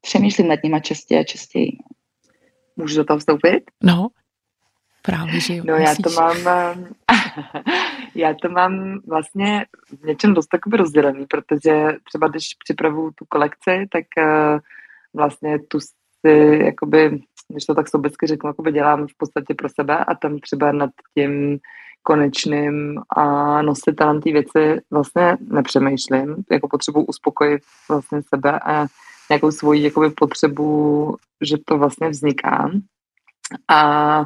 přemýšlím nad nimi častěji a častěji. Můžu do toho vstoupit? No. Právě, že jo. No já to mám, <laughs> já to mám vlastně v něčem dost takový rozdělený, protože třeba když připravuju tu kolekci, tak eh, vlastně tu si, jakoby, když to tak sobecky řeknu, jakoby dělám v podstatě pro sebe a tam třeba nad tím konečným a nositelem té věci vlastně nepřemýšlím, jako potřebuji uspokojit vlastně sebe a nějakou svoji jakoby potřebu, že to vlastně vzniká. A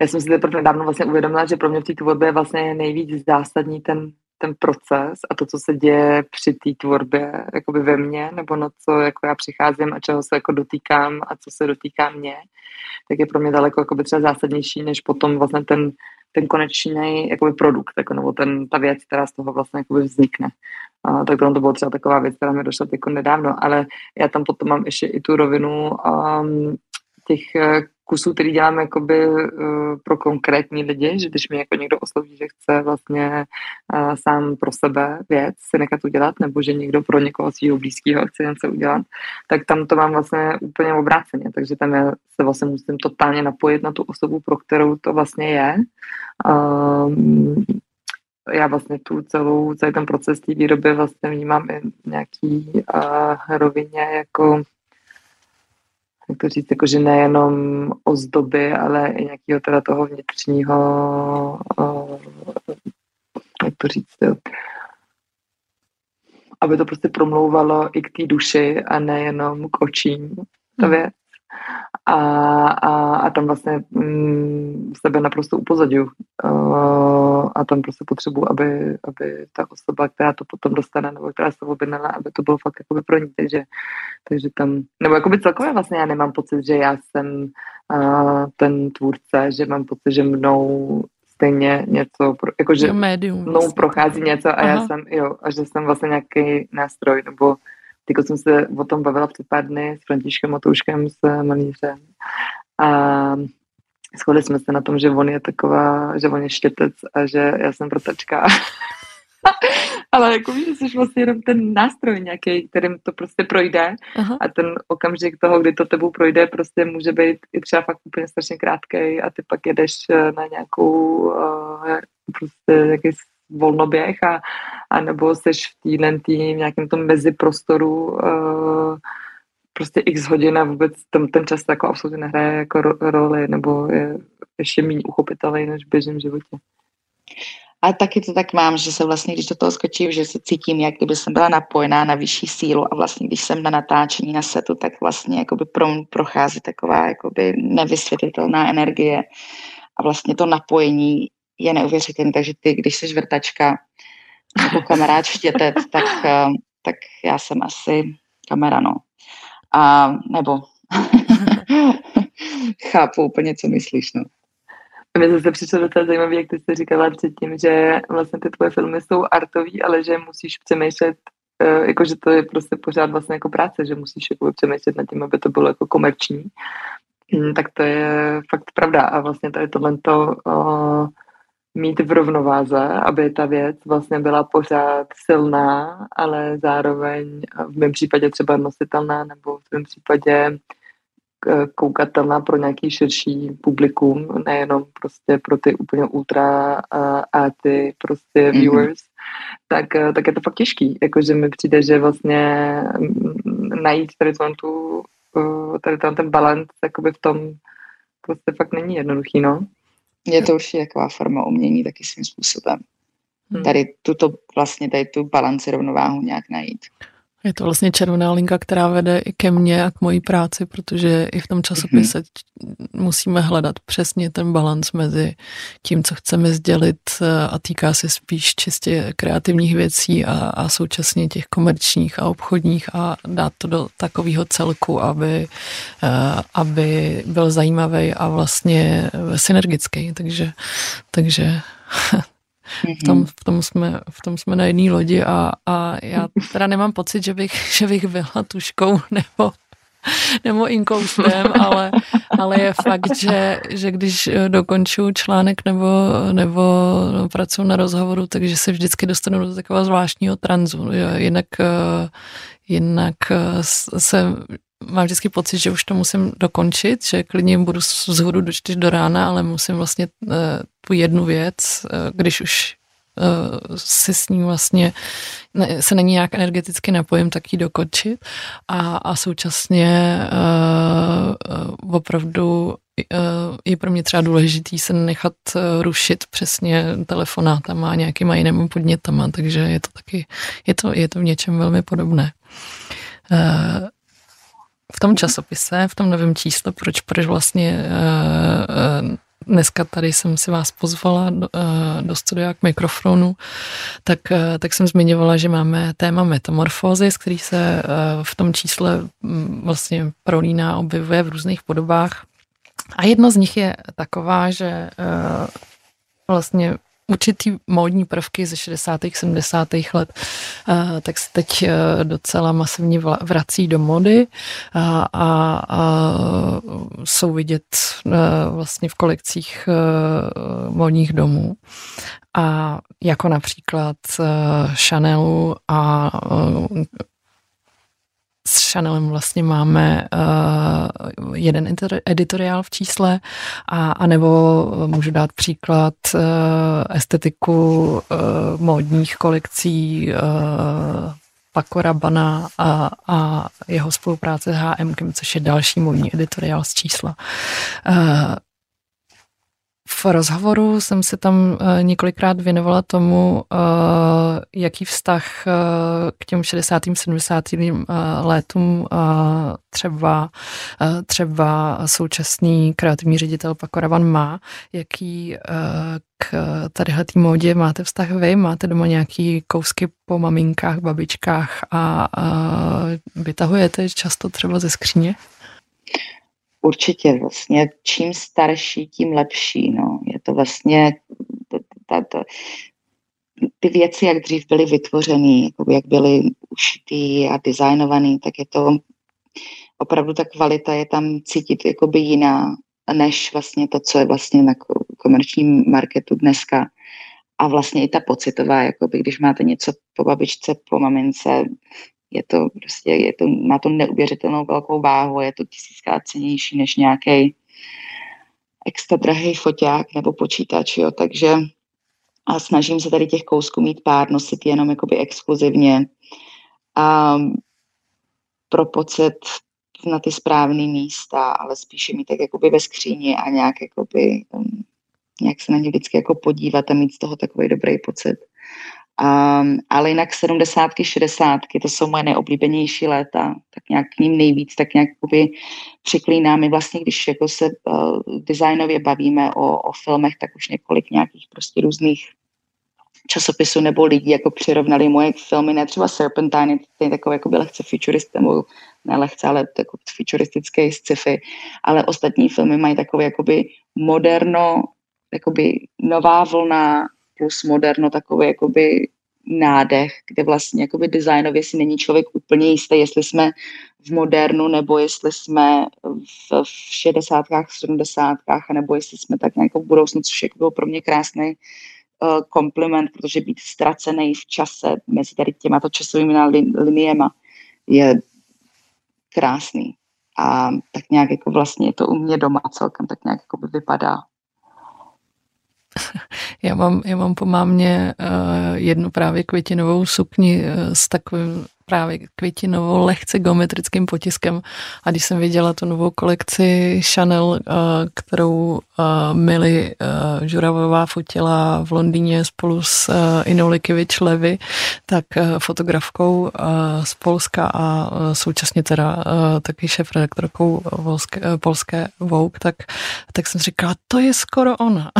já jsem si teprve nedávno vlastně uvědomila, že pro mě v té tvorbě je vlastně nejvíc zásadní ten, ten proces a to, co se děje při té tvorbě jakoby ve mně, nebo na co jako já přicházím a čeho se jako dotýkám a co se dotýká mě, tak je pro mě daleko jakoby třeba zásadnější, než potom vlastně ten, ten konečný jakoby produkt, jako, nebo ten, ta věc, která z toho vlastně jakoby vznikne. A, tak to bylo třeba taková věc, která mi došla jako nedávno, ale já tam potom mám ještě i tu rovinu um, těch kusů, který děláme jakoby uh, pro konkrétní lidi, že když mi jako někdo osloví, že chce vlastně uh, sám pro sebe věc si nechat udělat, nebo že někdo pro někoho svého blízkého chce něco udělat, tak tam to mám vlastně úplně obráceně, takže tam já se vlastně musím totálně napojit na tu osobu, pro kterou to vlastně je. Um, já vlastně tu celou, celý ten proces té výroby vlastně vnímám i nějaký uh, rovině jako jak to říct, jako, že nejenom ozdoby, ale i nějakého teda toho vnitřního, uh, jak to říct, jo. aby to prostě promlouvalo i k té duši a nejenom k očím, ta hmm. věc a, a, a tam vlastně mm, sebe naprosto upozadil uh, a tam prostě potřebuji, aby, aby ta osoba, která to potom dostane nebo která se objednala, aby to bylo fakt jakoby pro ní, takže, takže tam, nebo jakoby celkově vlastně já nemám pocit, že já jsem uh, ten tvůrce, že mám pocit, že mnou stejně něco, jakože médium, mnou vlastně. prochází něco a Aha. já jsem, jo, a že jsem vlastně nějaký nástroj, nebo Teď jsem se o tom bavila před pár dny s Františkem Matouškem, s malířem. A shodli jsme se na tom, že on je taková, že on je štětec a že já jsem protačka. <laughs> Ale jako víš, že jsi vlastně jenom ten nástroj nějaký, kterým to prostě projde Aha. a ten okamžik toho, kdy to tebou projde, prostě může být i třeba fakt úplně strašně krátký a ty pak jedeš na nějakou uh, prostě nějaký volnoběh a, a nebo seš v týden tým, nějakém tom meziprostoru uh, prostě x hodin a vůbec tam ten čas jako absolutně nehraje jako ro- roli nebo je ještě méně uchopitelný než v běžném životě. A taky to tak mám, že se vlastně, když do toho skočím, že se cítím, jak kdyby jsem byla napojená na vyšší sílu a vlastně, když jsem na natáčení na setu, tak vlastně jakoby pro mě prochází taková jakoby nevysvětlitelná energie a vlastně to napojení je neuvěřitelný. Takže ty, když jsi vrtačka nebo kamarád štětec, tak, eh, tak já jsem asi kamera, no. A, nebo <laughs> chápu úplně, co myslíš, no. Mně zase přišlo docela zajímavé, jak ty jsi říkala předtím, že vlastně ty tvoje filmy jsou artový, ale že musíš přemýšlet, uh, jako že to je prostě pořád vlastně jako práce, že musíš jako přemýšlet nad tím, aby to bylo jako komerční. Mm, tak to je fakt pravda. A vlastně tady tohle to mít v rovnováze, aby ta věc vlastně byla pořád silná, ale zároveň v mém případě třeba nositelná nebo v tom případě koukatelná pro nějaký širší publikum, nejenom prostě pro ty úplně ultra a ty prostě mhm. viewers, mm-hmm. tak, tak je to fakt těžký. Jakože mi přijde, že vlastně najít tady tu, tady ten balans jakoby v tom prostě fakt není jednoduchý, no. Je to určitě taková forma umění taky svým způsobem. Hmm. Tady tuto vlastně tady tu balanci rovnováhu nějak najít. Je to vlastně červená linka, která vede i ke mně a k mojí práci, protože i v tom časopise mm-hmm. musíme hledat přesně ten balans mezi tím, co chceme sdělit a týká se spíš čistě kreativních věcí a, a současně těch komerčních a obchodních a dát to do takového celku, aby, aby byl zajímavý a vlastně synergický. Takže, takže <laughs> v tom, v tom, jsme, v tom jsme na jedné lodi a, a já teda nemám pocit, že bych, že bych byla tuškou <laughs> nebo nebo inkoustem, ale, ale je fakt, že, že když dokončuju článek nebo, nebo pracuji na rozhovoru, takže se vždycky dostanu do takového zvláštního tranzu. Jinak, jinak se mám vždycky pocit, že už to musím dokončit, že klidně budu zhodu do čtyř do rána, ale musím vlastně uh, tu jednu věc, uh, když už uh, si s ním vlastně ne, se není nějak energeticky napojím, tak ji dokončit. A, a současně uh, opravdu je pro mě třeba důležitý se nechat rušit přesně telefonátama a nějakýma jinými podnětama, takže je to taky, je to, je to v něčem velmi podobné v tom časopise, v tom novém čísle, proč, proč vlastně uh, dneska tady jsem si vás pozvala do, uh, do studia k mikrofonu, tak, tak jsem zmiňovala, že máme téma metamorfózy, z který se v tom čísle um, vlastně prolíná, objevuje v různých podobách. A jedna z nich je taková, že vlastně určitý módní prvky ze 60. 70. let, uh, tak se teď uh, docela masivně vrací do mody a, a, a jsou vidět vlastně v kolekcích módních domů. A jako například Chanelu a s Chanelem vlastně máme uh, jeden editoriál v čísle a, a nebo můžu dát příklad uh, estetiku uh, módních kolekcí uh, Paco Rabana a, a jeho spolupráce s HM, což je další módní editoriál z čísla. Uh, v rozhovoru jsem se tam eh, několikrát věnovala tomu, eh, jaký vztah eh, k těm 60. 70. letům třeba, třeba současný kreativní ředitel Paco Ravan má, jaký k tadyhle té módě máte vztah vy? Máte doma nějaký kousky po maminkách, babičkách a, a vytahujete často třeba ze skříně? Určitě vlastně čím starší, tím lepší. No. Je to vlastně ty věci, jak dřív byly vytvořeny, jak byly ušitý a designovaný, tak je to opravdu ta kvalita je tam cítit jakoby jiná, než vlastně to, co je vlastně na komerčním marketu dneska. A vlastně i ta pocitová, jakoby, když máte něco po babičce, po mamince, je to prostě, je to, má to neuvěřitelnou velkou váhu, je to tisíckrát cenější než nějaký extra drahý foťák nebo počítač, jo, takže a snažím se tady těch kousků mít pár, nosit jenom jakoby exkluzivně a pro pocit na ty správné místa, ale spíše mít tak jakoby ve skříni a nějak jakoby, um, nějak se na ně vždycky jako podívat a mít z toho takový dobrý pocit. Um, ale jinak 70. 60. to jsou moje nejoblíbenější léta, tak nějak k ním nejvíc, tak nějak přiklínám. My vlastně, když jako se uh, designově bavíme o, o filmech, tak už několik nějakých prostě různých časopisů nebo lidí jako přirovnali moje filmy, ne třeba Serpentine, to je takový jako lehce futurist, nebo ne lehce, ale jako futuristický sci-fi, ale ostatní filmy mají takové jakoby moderno, jakoby nová vlna plus moderno takový jakoby nádech, kde vlastně jakoby designově si není člověk úplně jistý, jestli jsme v modernu, nebo jestli jsme v, v 60. 70. nebo jestli jsme tak nějak v budoucnu, což jako byl pro mě krásný uh, kompliment, protože být ztracený v čase mezi tady těma časovými liniema je krásný. A tak nějak jako vlastně to u mě doma celkem tak nějak jako by vypadá. <laughs> Já mám, já mám po mámě uh, jednu právě květinovou sukni uh, s takovým právě květinovou, lehce geometrickým potiskem. A když jsem viděla tu novou kolekci Chanel, eh, kterou eh, Mili eh, Žuravová fotila v Londýně spolu s Inou Likivič Levy, tak fotografkou z Polska a současně teda taky šéf-redaktorkou polské Vogue, tak, tak jsem říkala, to je skoro ona.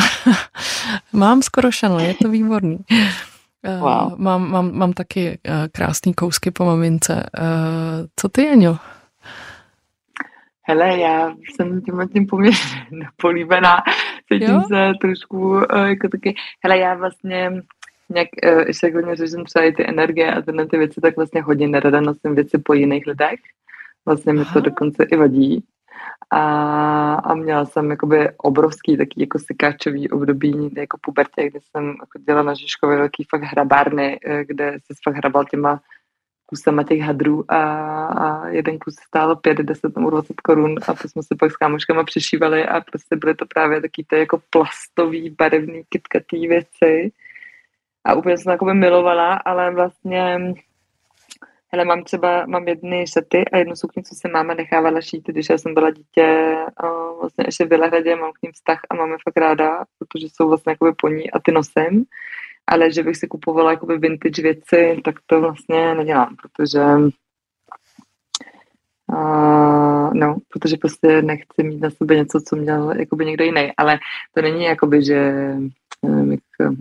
<laughs> Mám skoro Chanel, je to výborný. Eh, wow. Mám, mám, mám taky eh, krásný kousky po mamince. Eh, co ty, Jaňo? Hele, já jsem tím tím poměrně <laughs> napolíbená. Cítím jo? se trošku jako taky... Hele, já vlastně nějak, ještě jak hodně řeším třeba i ty energie a tyhle ty věci, tak vlastně hodně nerada nosím věci po jiných lidech. Vlastně mi to dokonce i vadí. A, a měla jsem jakoby obrovský taky jako sekáčový období jako pubertě, kdy jsem jako dělala na Žižkově velký fakt hrabárny, eh, kde se fakt hrabal těma kusama těch hadrů a, a jeden kus stál 5, 10 nebo 20 korun a to jsme se pak s kámoškama přešívali a prostě byly to právě taky ty jako plastový, barevný, kytkatý věci. A úplně jsem to milovala, ale vlastně Hele, mám třeba, mám jedny šaty a jednu sukni, co se máma nechávala šít, když já jsem byla dítě a vlastně ještě v Bělehradě, mám k ním vztah a máme fakt ráda, protože jsou vlastně jakoby po ní a ty nosím, ale že bych si kupovala jakoby vintage věci, tak to vlastně nedělám, protože Uh, no, protože prostě nechci mít na sobě něco, co měl jakoby někdo jiný, ale to není jakoby, že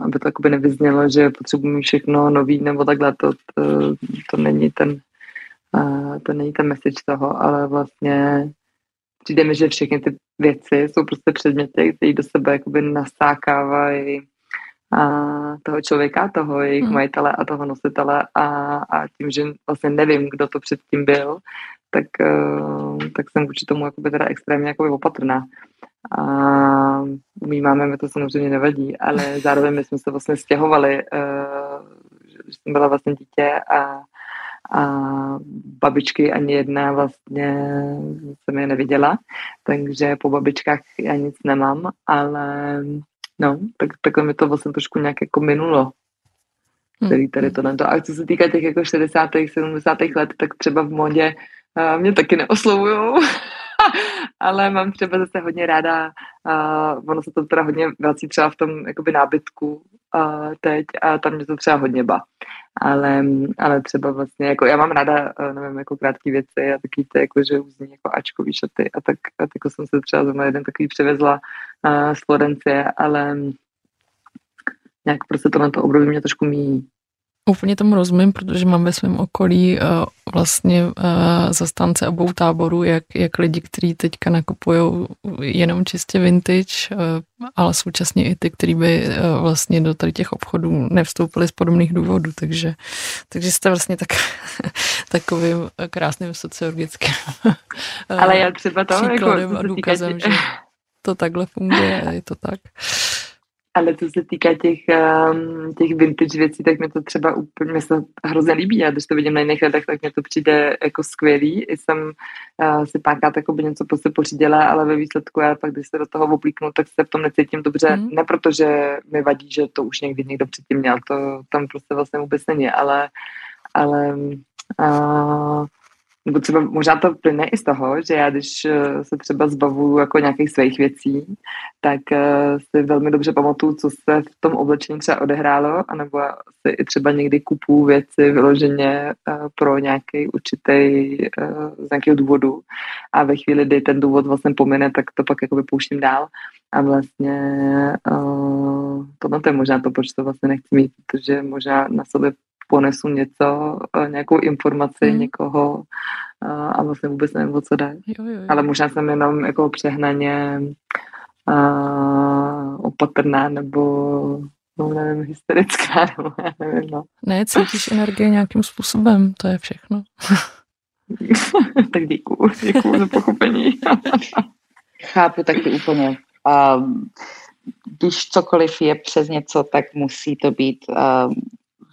aby to jakoby nevyznělo, že potřebuji všechno nový nebo takhle, to, to, to není ten uh, to není ten message toho, ale vlastně přijde mi, že všechny ty věci jsou prostě předměty, které do sebe jakoby nasákávají a toho člověka, toho jejich hmm. majitele a toho nositele a, a tím, že vlastně nevím, kdo to předtím byl, tak, uh, tak jsem vůči tomu jakoby teda extrémně jakoby opatrná. A mý máme mi to samozřejmě nevadí, ale <laughs> zároveň my jsme se vlastně stěhovali, uh, že jsem byla vlastně dítě a, a babičky ani jedna vlastně jsem je neviděla, takže po babičkách já nic nemám, ale no, tak, takhle mi to vlastně trošku nějak jako minulo který tady tohle. A co se týká těch jako 60. 70. let, tak třeba v modě uh, mě taky neoslovujou. <laughs> ale mám třeba zase hodně ráda, uh, ono se to teda hodně vrací třeba v tom jakoby nábytku uh, teď a tam mě to třeba hodně ba. Ale, ale třeba vlastně, jako já mám ráda, uh, nevím, jako krátké věci a taky ty, jako, že uzní jako ačkový šaty a tak a jako jsem se třeba zrovna jeden takový převezla uh, z Florencie, ale nějak prostě to na to období mě trošku míjí. Úplně tomu rozumím, protože mám ve svém okolí uh, vlastně uh, zastánce obou táborů, jak, jak lidi, kteří teďka nakupují jenom čistě vintage, uh, ale současně i ty, kteří by uh, vlastně do tady těch obchodů nevstoupili z podobných důvodů, takže, takže jste vlastně tak, <laughs> takovým krásným sociologickým Ale já třeba to jako, a důkazem, že to takhle funguje je to tak. Ale co se týká těch, um, těch vintage věcí, tak mi to třeba úplně mě se hrozně líbí. A když to vidím na jiných lidech, tak mě to přijde jako skvělý. I jsem uh, si párkrát by něco prostě pořídila, ale ve výsledku já pak, když se do toho oblíknu, tak se v tom necítím dobře. Mm. Ne protože mi vadí, že to už někdy někdo předtím měl, to tam prostě vlastně vůbec není, ale, ale uh, nebo třeba možná to plyne i z toho, že já když eh, se třeba zbavuju jako nějakých svých věcí, tak eh, si velmi dobře pamatuju, co se v tom oblečení třeba odehrálo, anebo si i třeba někdy kupu věci vyloženě eh, pro nějaký určitý z nějakého důvodu. A ve chvíli, kdy ten důvod vlastně pomine, tak to pak jako vypouštím dál. A vlastně tohle je možná to, proč to vlastně nechci mít, protože možná na sobě ponesu něco, eh, nějakou informaci mm. někoho a, eh, a vlastně vůbec nevím, o co jde. Jo, jo, jo. Ale možná jsem jenom jako přehnaně a, eh, opatrná nebo no, nevím, hysterická, <laughs> nebo já nevím, no. Ne, cítíš energii nějakým způsobem, to je všechno. <laughs> tak děkuju, děkuju za pochopení. <laughs> Chápu taky úplně. Um, když cokoliv je přes něco, tak musí to být um,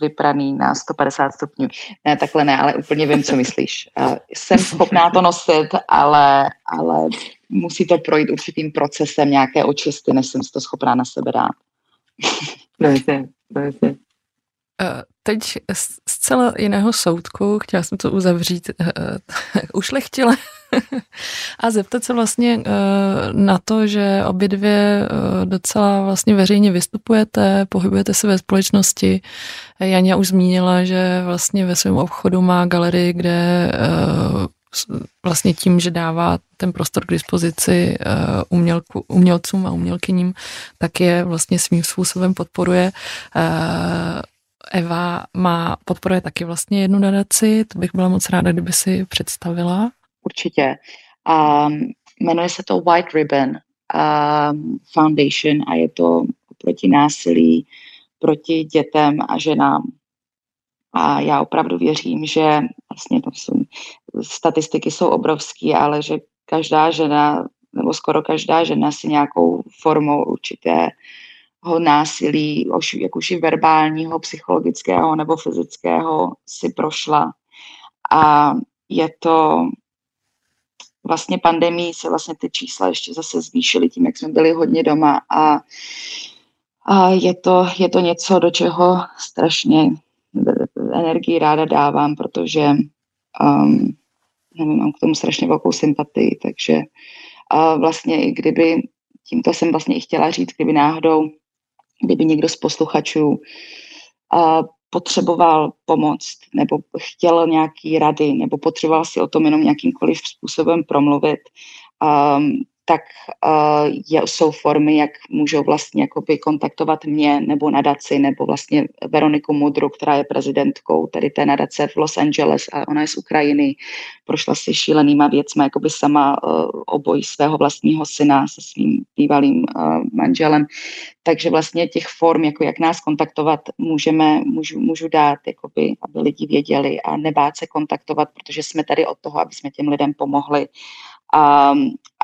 vypraný na 150 stupňů. Ne, takhle ne, ale úplně vím, co myslíš. Jsem schopná to nosit, ale, ale musí to projít určitým procesem nějaké očisty, než jsem to schopná na sebe dát. No jasně, no jasně. Eh, teď z celé jiného soudku, chtěla jsem to uzavřít <laughs> uh, ušlechtile <laughs> a zeptat se vlastně uh, na to, že obě dvě uh, docela vlastně veřejně vystupujete, pohybujete se ve společnosti. Janě už zmínila, že vlastně ve svém obchodu má galerii, kde uh, vlastně tím, že dává ten prostor k dispozici umělku, umělcům a umělkyním, tak je vlastně svým způsobem podporuje. Eva má, podporuje taky vlastně jednu nadaci, to bych byla moc ráda, kdyby si představila. Určitě. Um, jmenuje se to White Ribbon um, Foundation a je to proti násilí proti dětem a ženám. A já opravdu věřím, že vlastně to jsou, statistiky jsou obrovské, ale že každá žena, nebo skoro každá žena si nějakou formou určité násilí, jak už i verbálního, psychologického nebo fyzického si prošla. A je to vlastně pandemii se vlastně ty čísla ještě zase zvýšily tím, jak jsme byli hodně doma a, a je, to, je to něco, do čeho strašně energii ráda dávám, protože um, nevím, mám k tomu strašně velkou sympatii, takže a vlastně i kdyby, tímto jsem vlastně i chtěla říct, kdyby náhodou kdyby někdo z posluchačů uh, potřeboval pomoc nebo chtěl nějaký rady nebo potřeboval si o tom jenom nějakýmkoliv způsobem promluvit, um, tak uh, je, jsou formy, jak můžou vlastně jakoby kontaktovat mě nebo nadaci, nebo vlastně Veroniku Mudru, která je prezidentkou tedy té nadace v Los Angeles a ona je z Ukrajiny, prošla si šílenýma věcma, jakoby sama uh, oboj svého vlastního syna se svým bývalým uh, manželem. Takže vlastně těch form, jako jak nás kontaktovat, můžeme, můžu, můžu dát, jakoby, aby lidi věděli a nebát se kontaktovat, protože jsme tady od toho, aby jsme těm lidem pomohli a,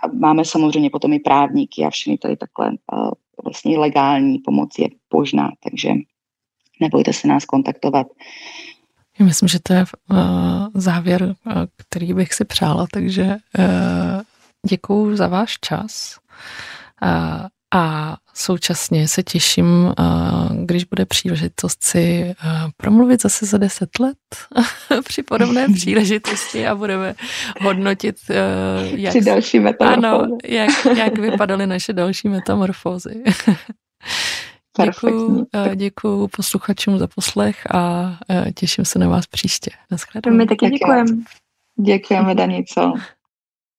a máme samozřejmě potom i právníky a všechny tady takhle a vlastně legální pomoc je možná, takže nebojte se nás kontaktovat. Já myslím, že to je uh, závěr, uh, který bych si přála, takže děkuju za váš čas. A současně se těším, když bude příležitost si promluvit zase za deset let <laughs> při podobné <laughs> příležitosti a budeme hodnotit, jak, při další ano, jak, jak vypadaly naše další metamorfózy. <laughs> Děkuji, děkuji posluchačům za poslech a těším se na vás příště. Naschledanou. My taky děkujeme. Děkujeme, Danico.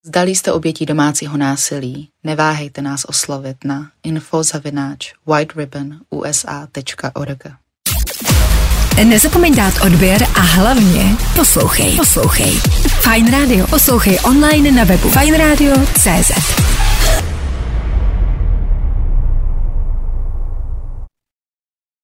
Zdali jste obětí domácího násilí, neváhejte nás oslovit na infozavináč whiteribonusa.org. Nezapomeň dát odběr a hlavně poslouchej. Poslouchej. Fine Radio. Poslouchej online na webu fajnradio.cz.